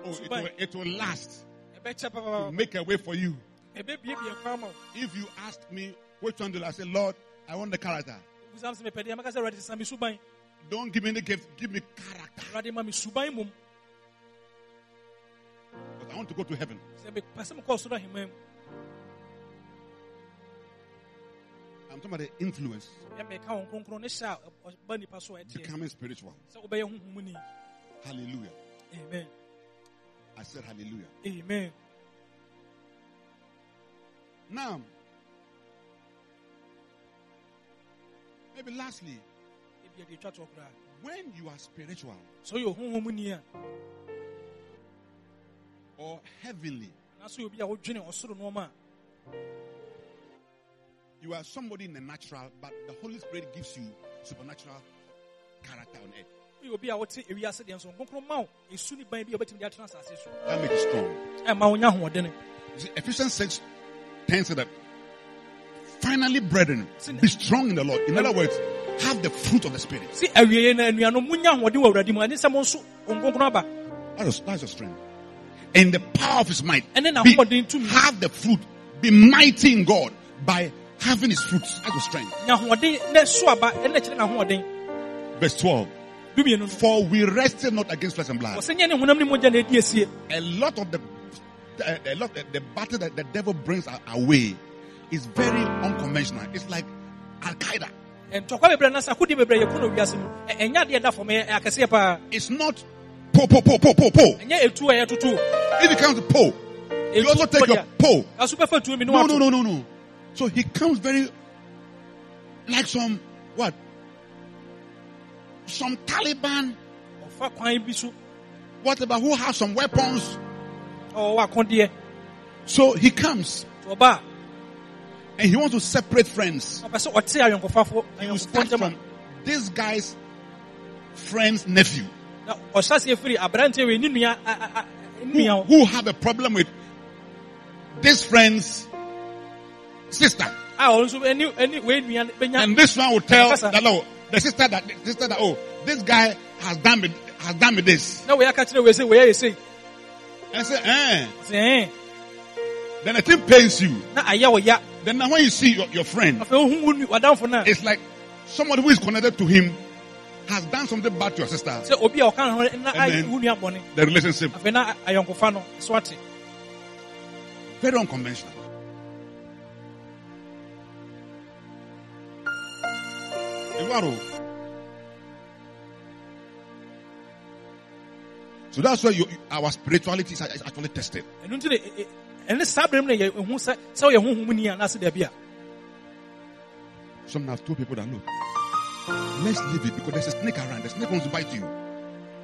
oh, it will, it will last. ɛbɛkyɛ It will papapa make a way for you. ɛbɛbiebie kwan ma wo If you ask me which one do I say, Lord, I want the character. busam sɛ mepɛ deɛ mɛka sɛ awurade sa me suban Don't give me the gift, give me character. awurade ma me suban mmom But I want to go to heaven. sɛ mepɛ sɛ mekɔ ɔsoro ahemman I'm talking about the influence, yɛ meka wɔn kronkron ne hyɛ a ɔba nipa so a ɛteɛ becoming spiritual. sɛ wobɛyɛ honhom ni Hallelujah. Amen. I said hallelujah. amen. Now, maybe lastly, ebi yɛde atwa toɔ koraa when you are spiritual sɛ ɔyɛ honhom ni a or heavenly, naso yɛ obi a wodwene ɔsoro nneɔma a you are somebody in the natural, but the Holy Spirit gives you supernatural character on earth. Woyɛ obi a wote ewiase deɛ nso nkronkron ma wo esu ne ban bi a wobɛtumi de atena asase so That makes strong. ɛma wonya ahoɔdene You Ephesians 6 10 said that finally, brethren, be strong in the Lord. In other words, have the fruit of the Spirit. si awiei na anuanom munya ahoɔden wɔ awurade mu ɛne sɛ mo nso That's your, strength. In the power of his might, ɛne be- n'ahoɔden tumi have the fruit. Be mighty in God by having his fruits. That's your strength. nya ahoɔden na so aba ɛne kyerɛ n'ahoɔden Verse 12. For we wrestle not against flesh and blood. wɔsɛ nyɛ ne honam ne mogya na ɛdi asie A lot of the, a lot the, the battle that the devil brings our, our way is very unconventional. It's like Al Qaeda. ntɔkwa bebree na sɛ akodi bebree yɛko no wiase mu ɛ- ɛnyɛ adeɛ da fam ɛyɛ akɛseɛ paa It's not po po po po po po. ɛnyɛ etu a yɛtoto If it comes to po, you also take your po. aso bɛfa tuo mi No, no, no, no, no. So he comes very like some what? Some Taliban, ɔfa kwan bi whatever, who have some weapons. So he comes. And he wants to separate friends. a ɔpɛ sɛ ɔte ayɔnkofafo He will start from this guy's friend's nephew. Who, who have a problem with this friend's sister. a ɔno nso ɛni ɛni wei nua bɛnya And this one will tell that oh, the sister that the sister that oh, this guy has done me has done me this. na wei aka kyerɛ wei sɛ wei ayɛ sei And say, eh. sɛ ɛn Then the thing pains you. ya Then now when you see your, your friend, afei ohun wo nu- wadamfo no a it's like somebody who is connected to him has done something bad to your sister. sɛ obi a ɔka ne ho na And then- wo nua bɔne The relationship afei na ayɔnkofa no so ate very unconventional. So that's why you, our spirituality is actually tested. Some have told people that look, let's leave it because there's a snake around. The snake wants to bite you.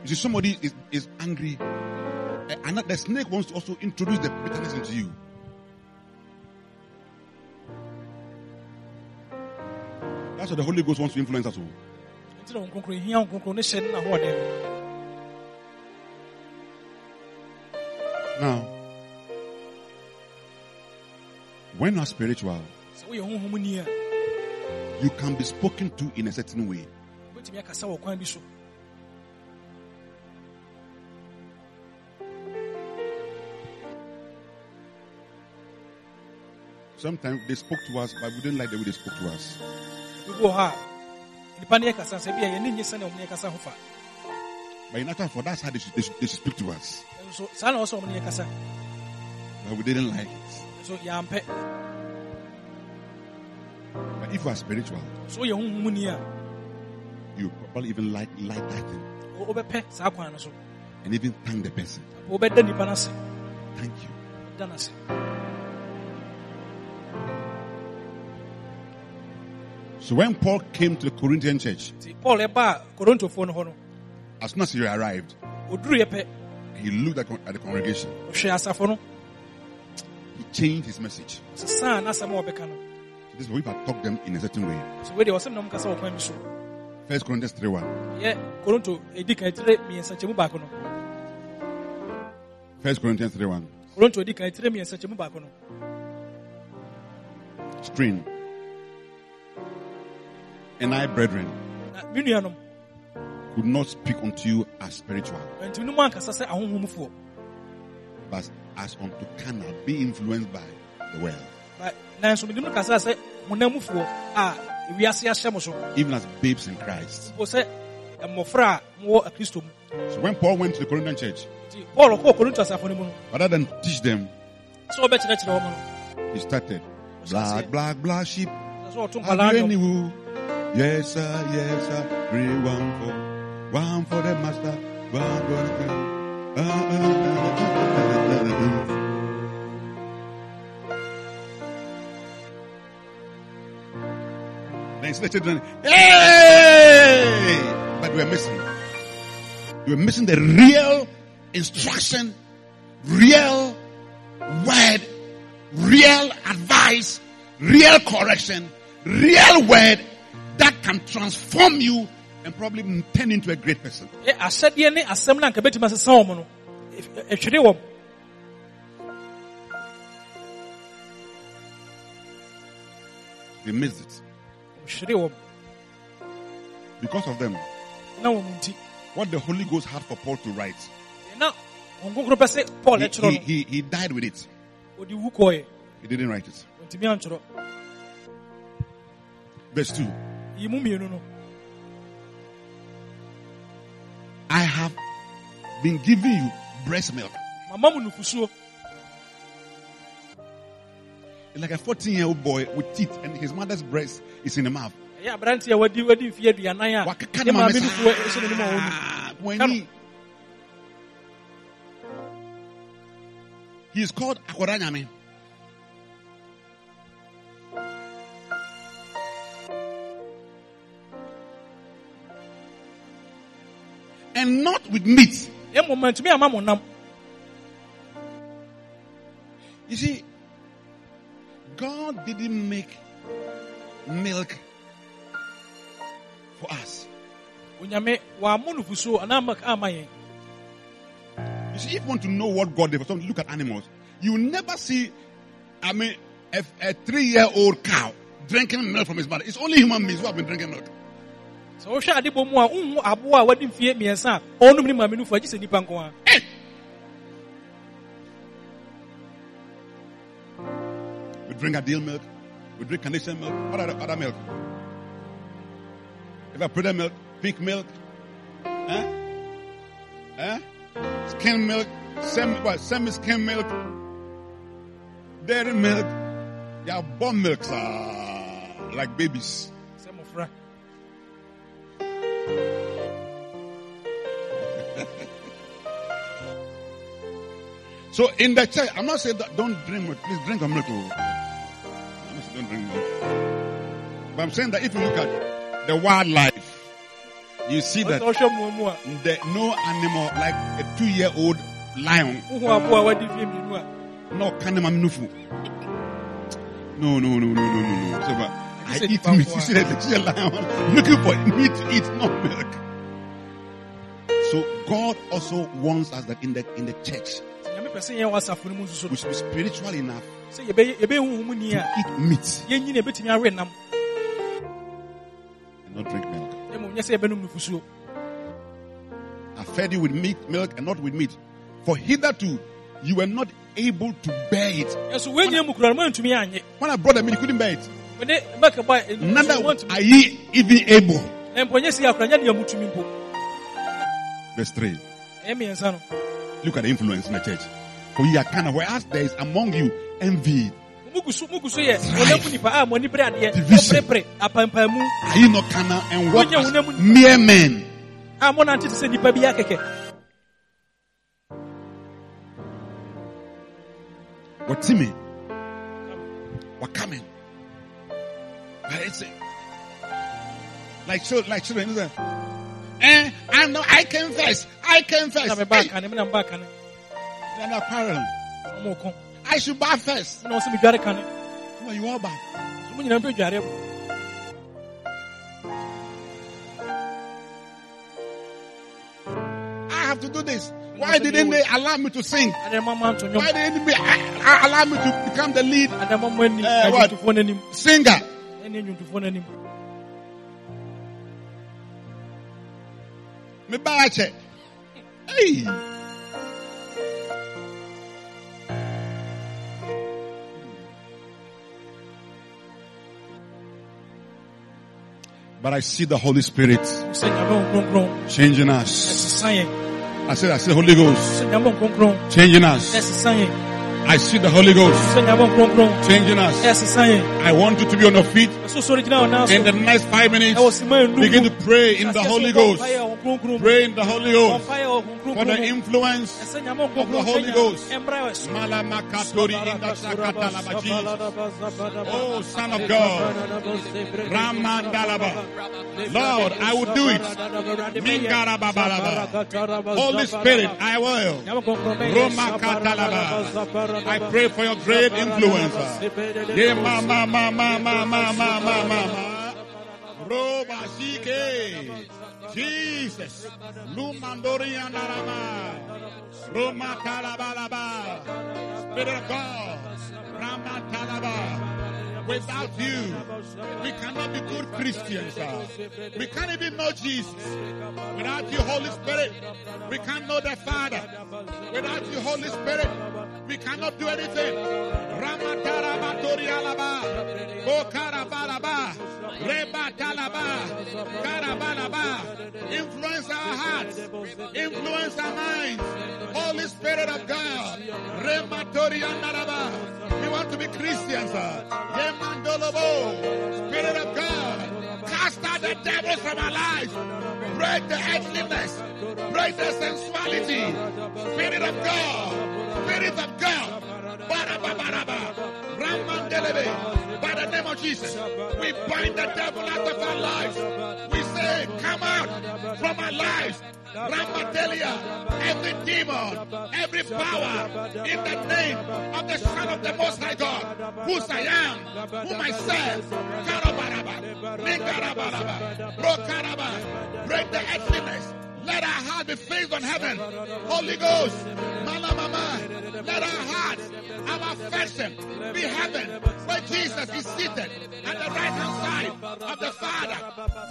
You see, somebody is, is angry, and the snake wants to also introduce the bitterness into you. That's what the Holy Ghost wants to influence us nahoɔden Now, when you are spiritual, you can be spoken to in a certain way. Sometimes they spoke to us, but we didn't like the way they spoke to us. Bi wɔ hɔ a nipa ne yɛkasa sɛ bi a yɛne nye sɛnea ɔmo ne yɛkasa ho fa But in actual fact, that's how they should, they should, they should speak to us. nso saa na ɔwɔ sɛ ɔmo But we didn't like it. nso yɛampɛ But if you are spiritual, so woyɛ honhom ni a you probably even like like that thing. Wo- wobɛpɛ saa kwan no so. And even thank the person. wobɛda nipa no ase Thank you. da no ase So when Paul came to the Corinthian church, paul ɛbaa korontofoɔ no hɔ no as soon as he arrived, he looked at, the congregation. ɔhwɛ asafo no He changed his message. sesaa n'asɛm a wɔbɛka no This is what I taught them in a certain way. so wei deɛ ɔsɛm na ɔmo kasa wɔ kwan bi First Corinthians 3 1. yɛ koronto edi kan tire mmiɛnsa kyɛmu baako First Corinthians 3 1. koronto And I, brethren, na me nuanom could not speak unto you as spiritual, ntumi no mu ankasa sɛ ahohomfoɔ but as unto carnal, be influenced by the world. Ba- nanso mede no kasa sɛ monamufoɔ a ewiase ahyɛ mo so Even as babes in Christ. mpo sɛ mmɔfra a mowɔ akristo mu So when Paul went to the Corinthian church, nti paul kɔɔ korinto asafo no mu no rather than teach them, sɛ wɔbɛkyerɛkyerɛ wɔ mo no he started black, black, black sheep. sɛ sɛ ɔto Have you any? Yes, sir, yes, sir. Three, one, four. One for the master. One for the king. (laughs) Uh, Then children, hey! But we're missing. We're missing the real instruction, real word, real advice, real correction, real word, can transform you and probably turn into a great person. Ɛ, ahyɛdeɛ ne asɛm no anka bɛtumi asesa wɔn no ɛ- ɛhwere wɔn They missed it. Because of them, na wɔn mu nti what the Holy Ghost had for Paul to write, na wɔn nkonkoro pɛ sɛ paul he, he, he, he died with it. ɔde wu kɔɛ He didn't write it. Verse 2. Yi mu mmienu no I have been giving you breast milk. mama mu nufusuo Like a 14 year old boy with teeth and his mother's breast is in the mouth. ɛyɛ aberante a wadi wadi mfeɛ aduanan a Wakeka ne ne maame maame ah, nufuo ɛhyɛ saa. n'anim When he, he is called Akoranyame. And not with meat. ɛmmom mantumi ama mo nam You see, God didn't make milk for us. onyame wammo nufusuo anaa mak ama You see, if you want to know what God did look at animals. You never see, I mean, a, a three-year-old cow drinking milk from his mother. It's only human beings who have been drinking milk. Sɛ wohwɛ ade bɔ mu a wonhu aboa a wadi mfeɛ mmiɛnsa a ɔnom ne maame nufuo agye sɛ nnipa nko a We drink Ideal milk. We drink Carnation milk. What other, other milk? Evaporated milk, pink milk, eh? Eh? Skim milk, semi, what, semi-skim milk, dairy milk. They are bomb milks, ah, like babies. So in the church, I'm not saying that don't drink milk. Please drink a milk. oh. I'm not saying don't drink milk. But I'm saying that if you look at the wildlife, you see that wohwɛ mmoa mu a the, no animal like a two-year-old lion, wohu aboa a wadi mfeɛ mmienu a no. No, no, no, no, no, no, no. So, but I eat meat. You see that see a lion looking for meat to eat, not milk. So God also wants us that in the in the church nyame pɛ sɛ yɛn wɔ asafo no mu nso so we should be spiritual enough sɛ yɛbɛyɛ yɛbɛyɛ to eat meat yɛnyi na yɛbɛtumi awe nam and not drink milk. na mmom nyɛ sɛ yɛbɛnom nufusuo I fed you with meat, milk, and not with meat. For hitherto you were not able to bear it. ɛnso wɔanyina mu kura no moantumi anyɛ When I brought the meat, you couldn't bear it. Mene bɛkɛbɔ Neither are ye even able. na mpo nyɛ sɛ akora nyɛ deɛ mutumi mpo Verse 3. ɛyɛ mmiɛnsa no Look at the influence in the church. For ye are kind of, whereas there is among you envy. mugu so mugu so yɛ wɔnam nipa a mo ani bere adeɛ Division. Are ye not carnal and walk as mere men? a mo nante te sɛ nipa bi akɛkɛ What Timmy? What coming? It's like so, like children. Isn't it? Eh, I know. I first. I came first. na Hey, meba aka ne mena mba aka ne they're not quarreling. ɔmo ko I should buy first. na ɔsɛ medware ka ne Well, you all buy. mo nyinaa mpɛ dware I have to do this. Why didn't they allow me to sing? ade ma ma nto Why didn't they uh, allow me to become the lead ade ma mo anim Eh, what? no singer? Ɛne adwontofoɔ no anim Me buy a check. Hey. But I see the Holy Spirit sɛ nyame wo kronkron changing us. I said, I see the Holy Ghost sɛ nyame wo kronkron changing us. I see the Holy Ghost sɛ nyame wo kronkron changing us. I want you to be on your feet ɛso sɔre gyina wo nan so in the next five minutes. ɛwɔ sima enum Begin to pray in the Holy Ghost. Pray in the Holy Ghost for the influence of the Holy Ghost. Oh, Son of God. Lord, I will do it. Holy Spirit, I will. I pray for your great influence. Roba Zike. Jesus. Spirit of God. Rama Without you, we cannot be good Christians. We can't even know Jesus. Without you, Holy Spirit, we can't know the Father. Without you, Holy Spirit, we cannot do anything. Rama Okarabalaba, Rebatalaba, Karabalaba. Influence our hearts, influence our minds. Holy Spirit of God, Rematorianaraba. We want to be Christians. Yemandolobo, Spirit of God, cast out the devils from our lives. Break the earthliness. Break the sensuality. Spirit of God. Spirit of God. Barababaraba. Ramandelebe. Name of Jesus, we bind the devil out of our lives. We say, come out from our lives. Ramadelia, every demon, every power, in the name of the Son of the Most High God, whose I am, whom I serve, Karabaraba, Nikarabaraba, Brokaraba, break the earthliness. Let our heart be fixed on heaven. Holy Ghost, Mama, Mama, let our hearts, our affection be heaven, where Jesus is seated at the right hand side of the Father.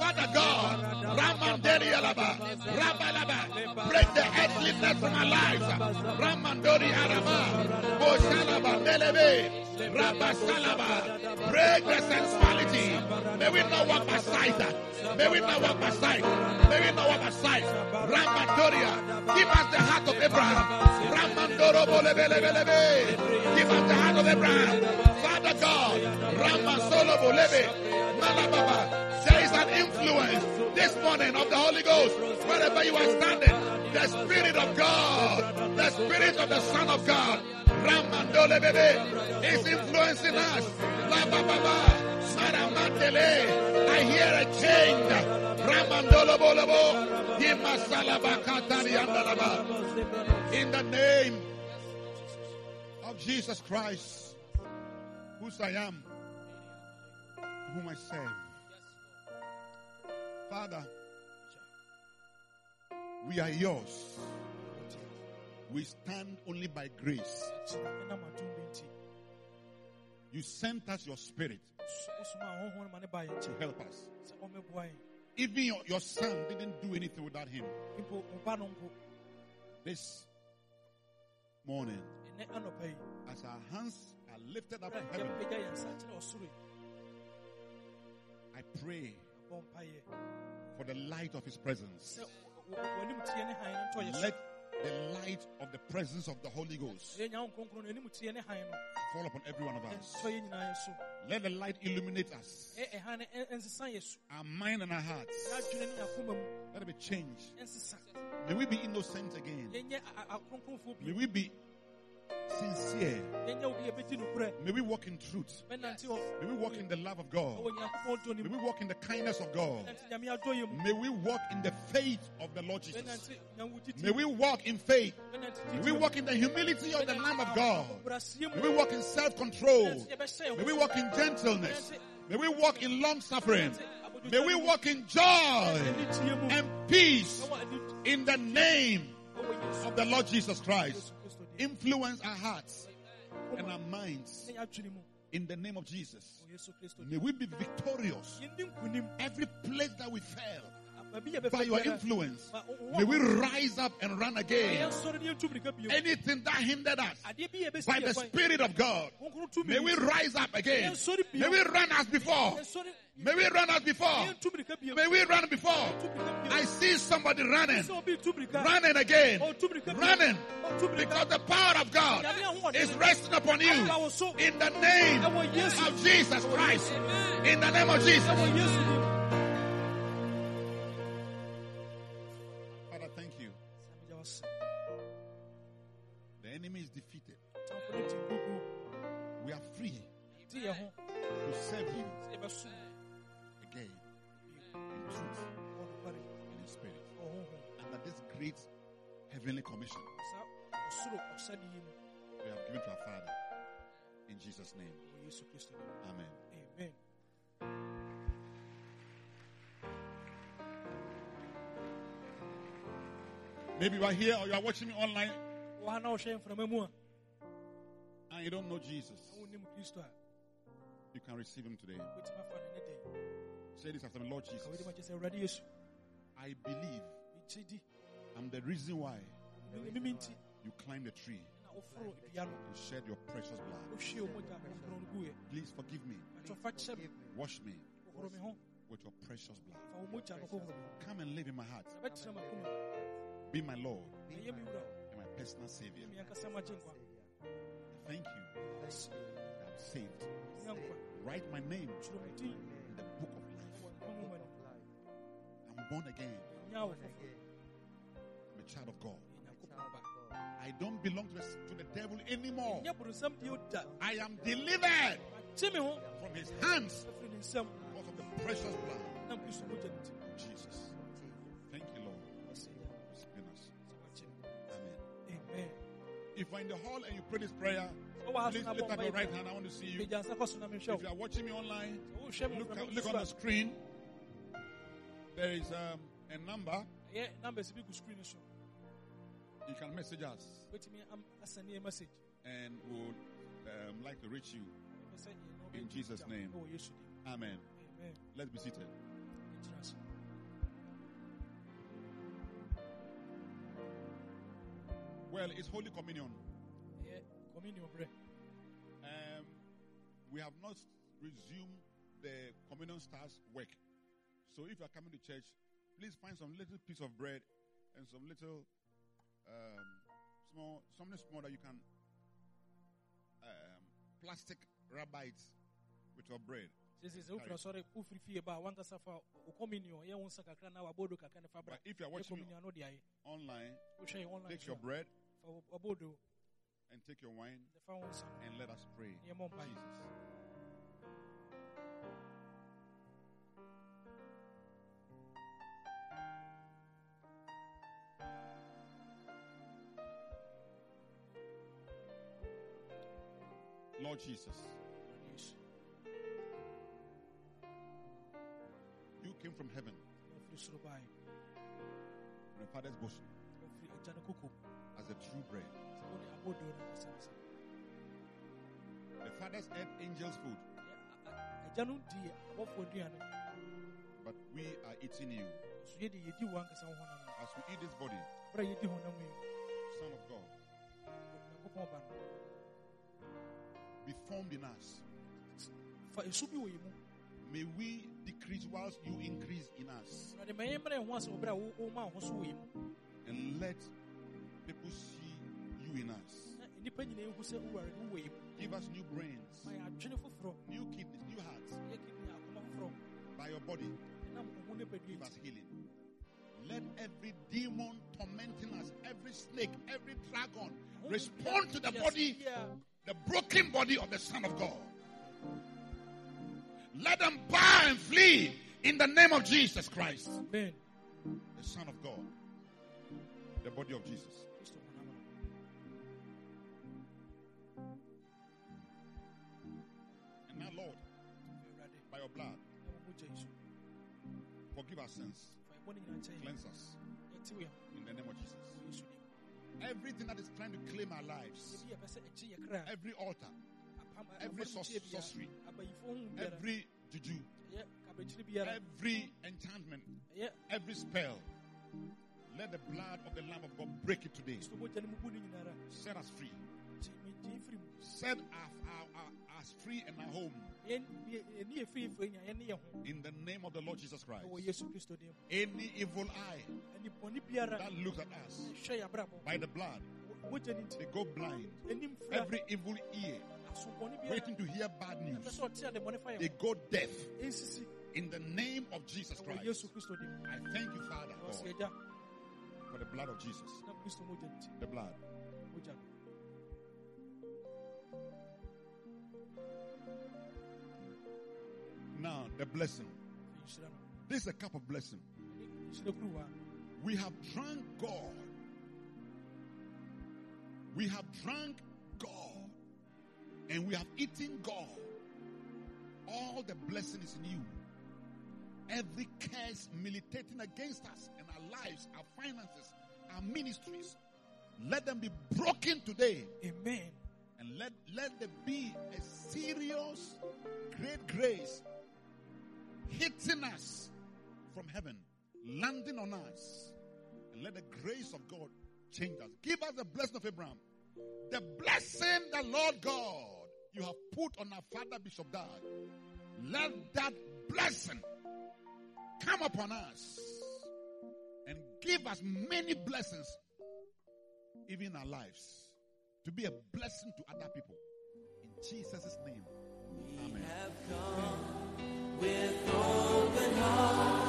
Father God, Ramandeli Alaba, Rabalaba, break the earthliness from our lives. Ramandori Araba, Boshalaba, Melebe, Rabasalaba, break the sensuality. May we not walk by sight. May we not walk sight. May we not walk by sight. Ramandoria, give us the heart of Abraham. Ramandoro bolebelebelebe. Give us the heart of Abraham. Father God, Ramasolo bolebe. Malababa. There is an influence this morning of the Holy Ghost. Wherever you are standing, the Spirit of God, the Spirit of the Son of God, Ramandole bebe, is influencing us. La baba, Saramandele. I hear a change. Ramandolo bolobo, Yimasalaba katari andalaba. In the name of Jesus Christ, whose I am, whom I serve. Father, we are yours. We stand only by grace. You sent us your spirit to help us. Even your, your son didn't do anything without him. This morning, as our hands are lifted up in heaven, I pray for the light of his presence. Let the light of the presence of the Holy Ghost fall upon every one of us. Let the light illuminate us. Our mind and our hearts. Let it be changed. May we be innocent again. May we be sincere. Yɛnyɛ obi a yɛbɛdi nokorɛ. May we walk in truth. May we walk in the love of God. ɛwɔ Nyankopɔn dɔ ne May we walk in the kindness of God. Bɛnante Nyame adɔ yɛn mu. May we walk in the faith of the Lord Jesus. Bɛnante Nyankopɔn titi May we walk in faith. May we walk in the humility of the Lamb of God. May we walk in self control. Bɛnante yɛbɛhyɛ yɛn May we walk in gentleness. May we walk in long suffering. May we walk in joy and peace in the name of the Lord Jesus Christ influence our hearts and our minds in the name of Jesus. May we be victorious every place that we fail by your influence. ma- wo- wo- May we rise up and run again. yɛnsɔre ne yɛntu mirika bio. Anything that hindered us Adeɛ bi a yɛbɛsi by the. Spirit of God, may we rise up again. May we run as before. May we run as before. yɛntu mirika bio. May we run before. Yɛntu mirika bio. I see somebody running, Sɛ obi tu mirika. running again, bio. running, mirika. because the power of God is resting upon you aba wo so. in the name of Jesus Christ. In the name of Jesus. Heavenly commission saa ɔsoro ɔsade yi mu we have given to our Father. In Jesus' name. wɔ yesu kristo dim Amen. amen Maybe you are here or you are watching me online wɔ ha na wɔhwɛ mframa mu a and you don't know Jesus. na wonnim kristo a You can receive him today. wobɛtumi afa no ne dɛn Say this after me, Lord Jesus. makyɛ sɛ awurade yesu I believe I'm the reason why you climbed the tree na woforo dua no and shed your precious blood. wohwie wo mogya kronkron no guɛ Please forgive me. atwɔfa Wash me me with your precious blood. fa wo mogya no hohoro me Come and live in my heart. na bɛtena makoma Be my Lord. Na ɛyɛ me wura and my personal Savior. me ankasa magye nkwa Thank you. I'm saved. Write my name twerɛ me din in the book of life. wɔ nkwa nwoma no I'm born again. nya wo foforɔ I'm a child of God. Yɛ nyankopɔn ba I don't belong to the, to the devil anymore. nyɛ boronsam deɛ ɔda I am delivered magye me ho from his hands afiri ne nsam because of the precious blood nam kristo mogya no nti of Jesus. Thank you, Lord, ɔsɛ for saving us. sɛ wakye me Amen. amen If you're in the hall and you pray this prayer, so please lift up your right hand. I want to see you. megya nsa kɔ so na menhwɛ If you are watching me online, me look, look on the screen. There is um, a number. You can message us wobɛtumi am- asɛne yɛ message and we'll um, like to reach you. Ɛpɛ sɛ yɛne wo In Jesus' name. dim Amen. amen Let's be seated. Well, it's Holy Communion. ɛyɛ communion berɛ Um, we have not resumed the communion stars work. So if you are coming to church, please find some little piece of bread and some little um, small something small that you can um, plastic rubber it with your bread. sɛsɛ sɛ wofiri asɔre wofiri fie ba a wankasa fa wo communion yɛ wo nsa kakra na wabɔdo kakra ne fa bra But if you are watching me communion no de ayɛ online, take your bread fa wo- wabɔdo and take your wine de fa wo nsa and let us pray. Jesus. Jesus, you came from heaven, from the Father's bosom, as a true bread. The fathers ate angels' food, but we are eating you. As we eat this body, Son of God, be formed in us. fa ɛsu bi wɔ yɛ mu May we decrease whilst you increase in us. awurade ma yɛmmrɛ ho ase wɔ berɛ a wo- woma wo ho so wɔ yɛ mu And let people see you in us. na nnipa nyinaa ɛhu sɛ woware no wɔ yɛ mu Give us new brains, ma yɛ adwene foforɔ new kidneys, new hearts. yɛ kidney akoma foforɔ By your body, ɛnam wo ho nipadua give us healing. Let every demon tormenting us, every snake, every dragon respond to the body, the broken body of the Son of God. Let them bow and flee in the name of Jesus Christ, amen. The Son of God, the body of Jesus. kristo honam no And now, Lord, by your blood, na wo mogya yi so forgive our sins, fa yɛbɔ ne nyinaa nkyɛn cleanse us. Yɛtew yɛ ho in the name of Jesus. wɔ yesu dim Everything that is trying to claim our lives, yɛbi yɛpɛ sɛ ɛkye yɛ kra every altar, every afɔremukyɛ sorc- biara, sorcery, abayifo ho biara every juju, ɛyɛ kabrɛkyiri biara every enchantment, every spell, let the blood of the Lamb of God break it today. kristo mogya no mu bu ne nyinara Set us free. nti megye firi mu Set our, our, our, us free in our home Yɛn- yɛ- yɛne yɛ firi firi nya yɛne yɛ ho in the name of the Lord Jesus Christ. ɛwɔ yesu kristo dim Any evil eye that looks at us hwɛ yɛ abrabɔ by the blood, mogya no nti they go blind. Every evil ear waiting to hear bad news, sɛ ɔte ade bɔne fa they go deaf in the name of Jesus Christ. yesu kristo dim I thank you, Father, God, for the blood of Jesus. na kristo mogya no nti The blood. Mogya no the blessing. This is a cup of blessing. We have drunk God. We have drunk God. And we have eaten God. All the blessing is in you. Every curse militating against us and our lives, our finances, our ministries, let them be broken today. amen And let, let there be a serious, great grace hitting us from heaven, landing on us. And let the grace of God change us. Give us the blessing of Abraham. The blessing the Lord God you have put on our father Bishop Dag. Let that blessing come upon us and give us many blessings, even in our lives, to be a blessing to other people. In Jesus' name. Amen with open heart.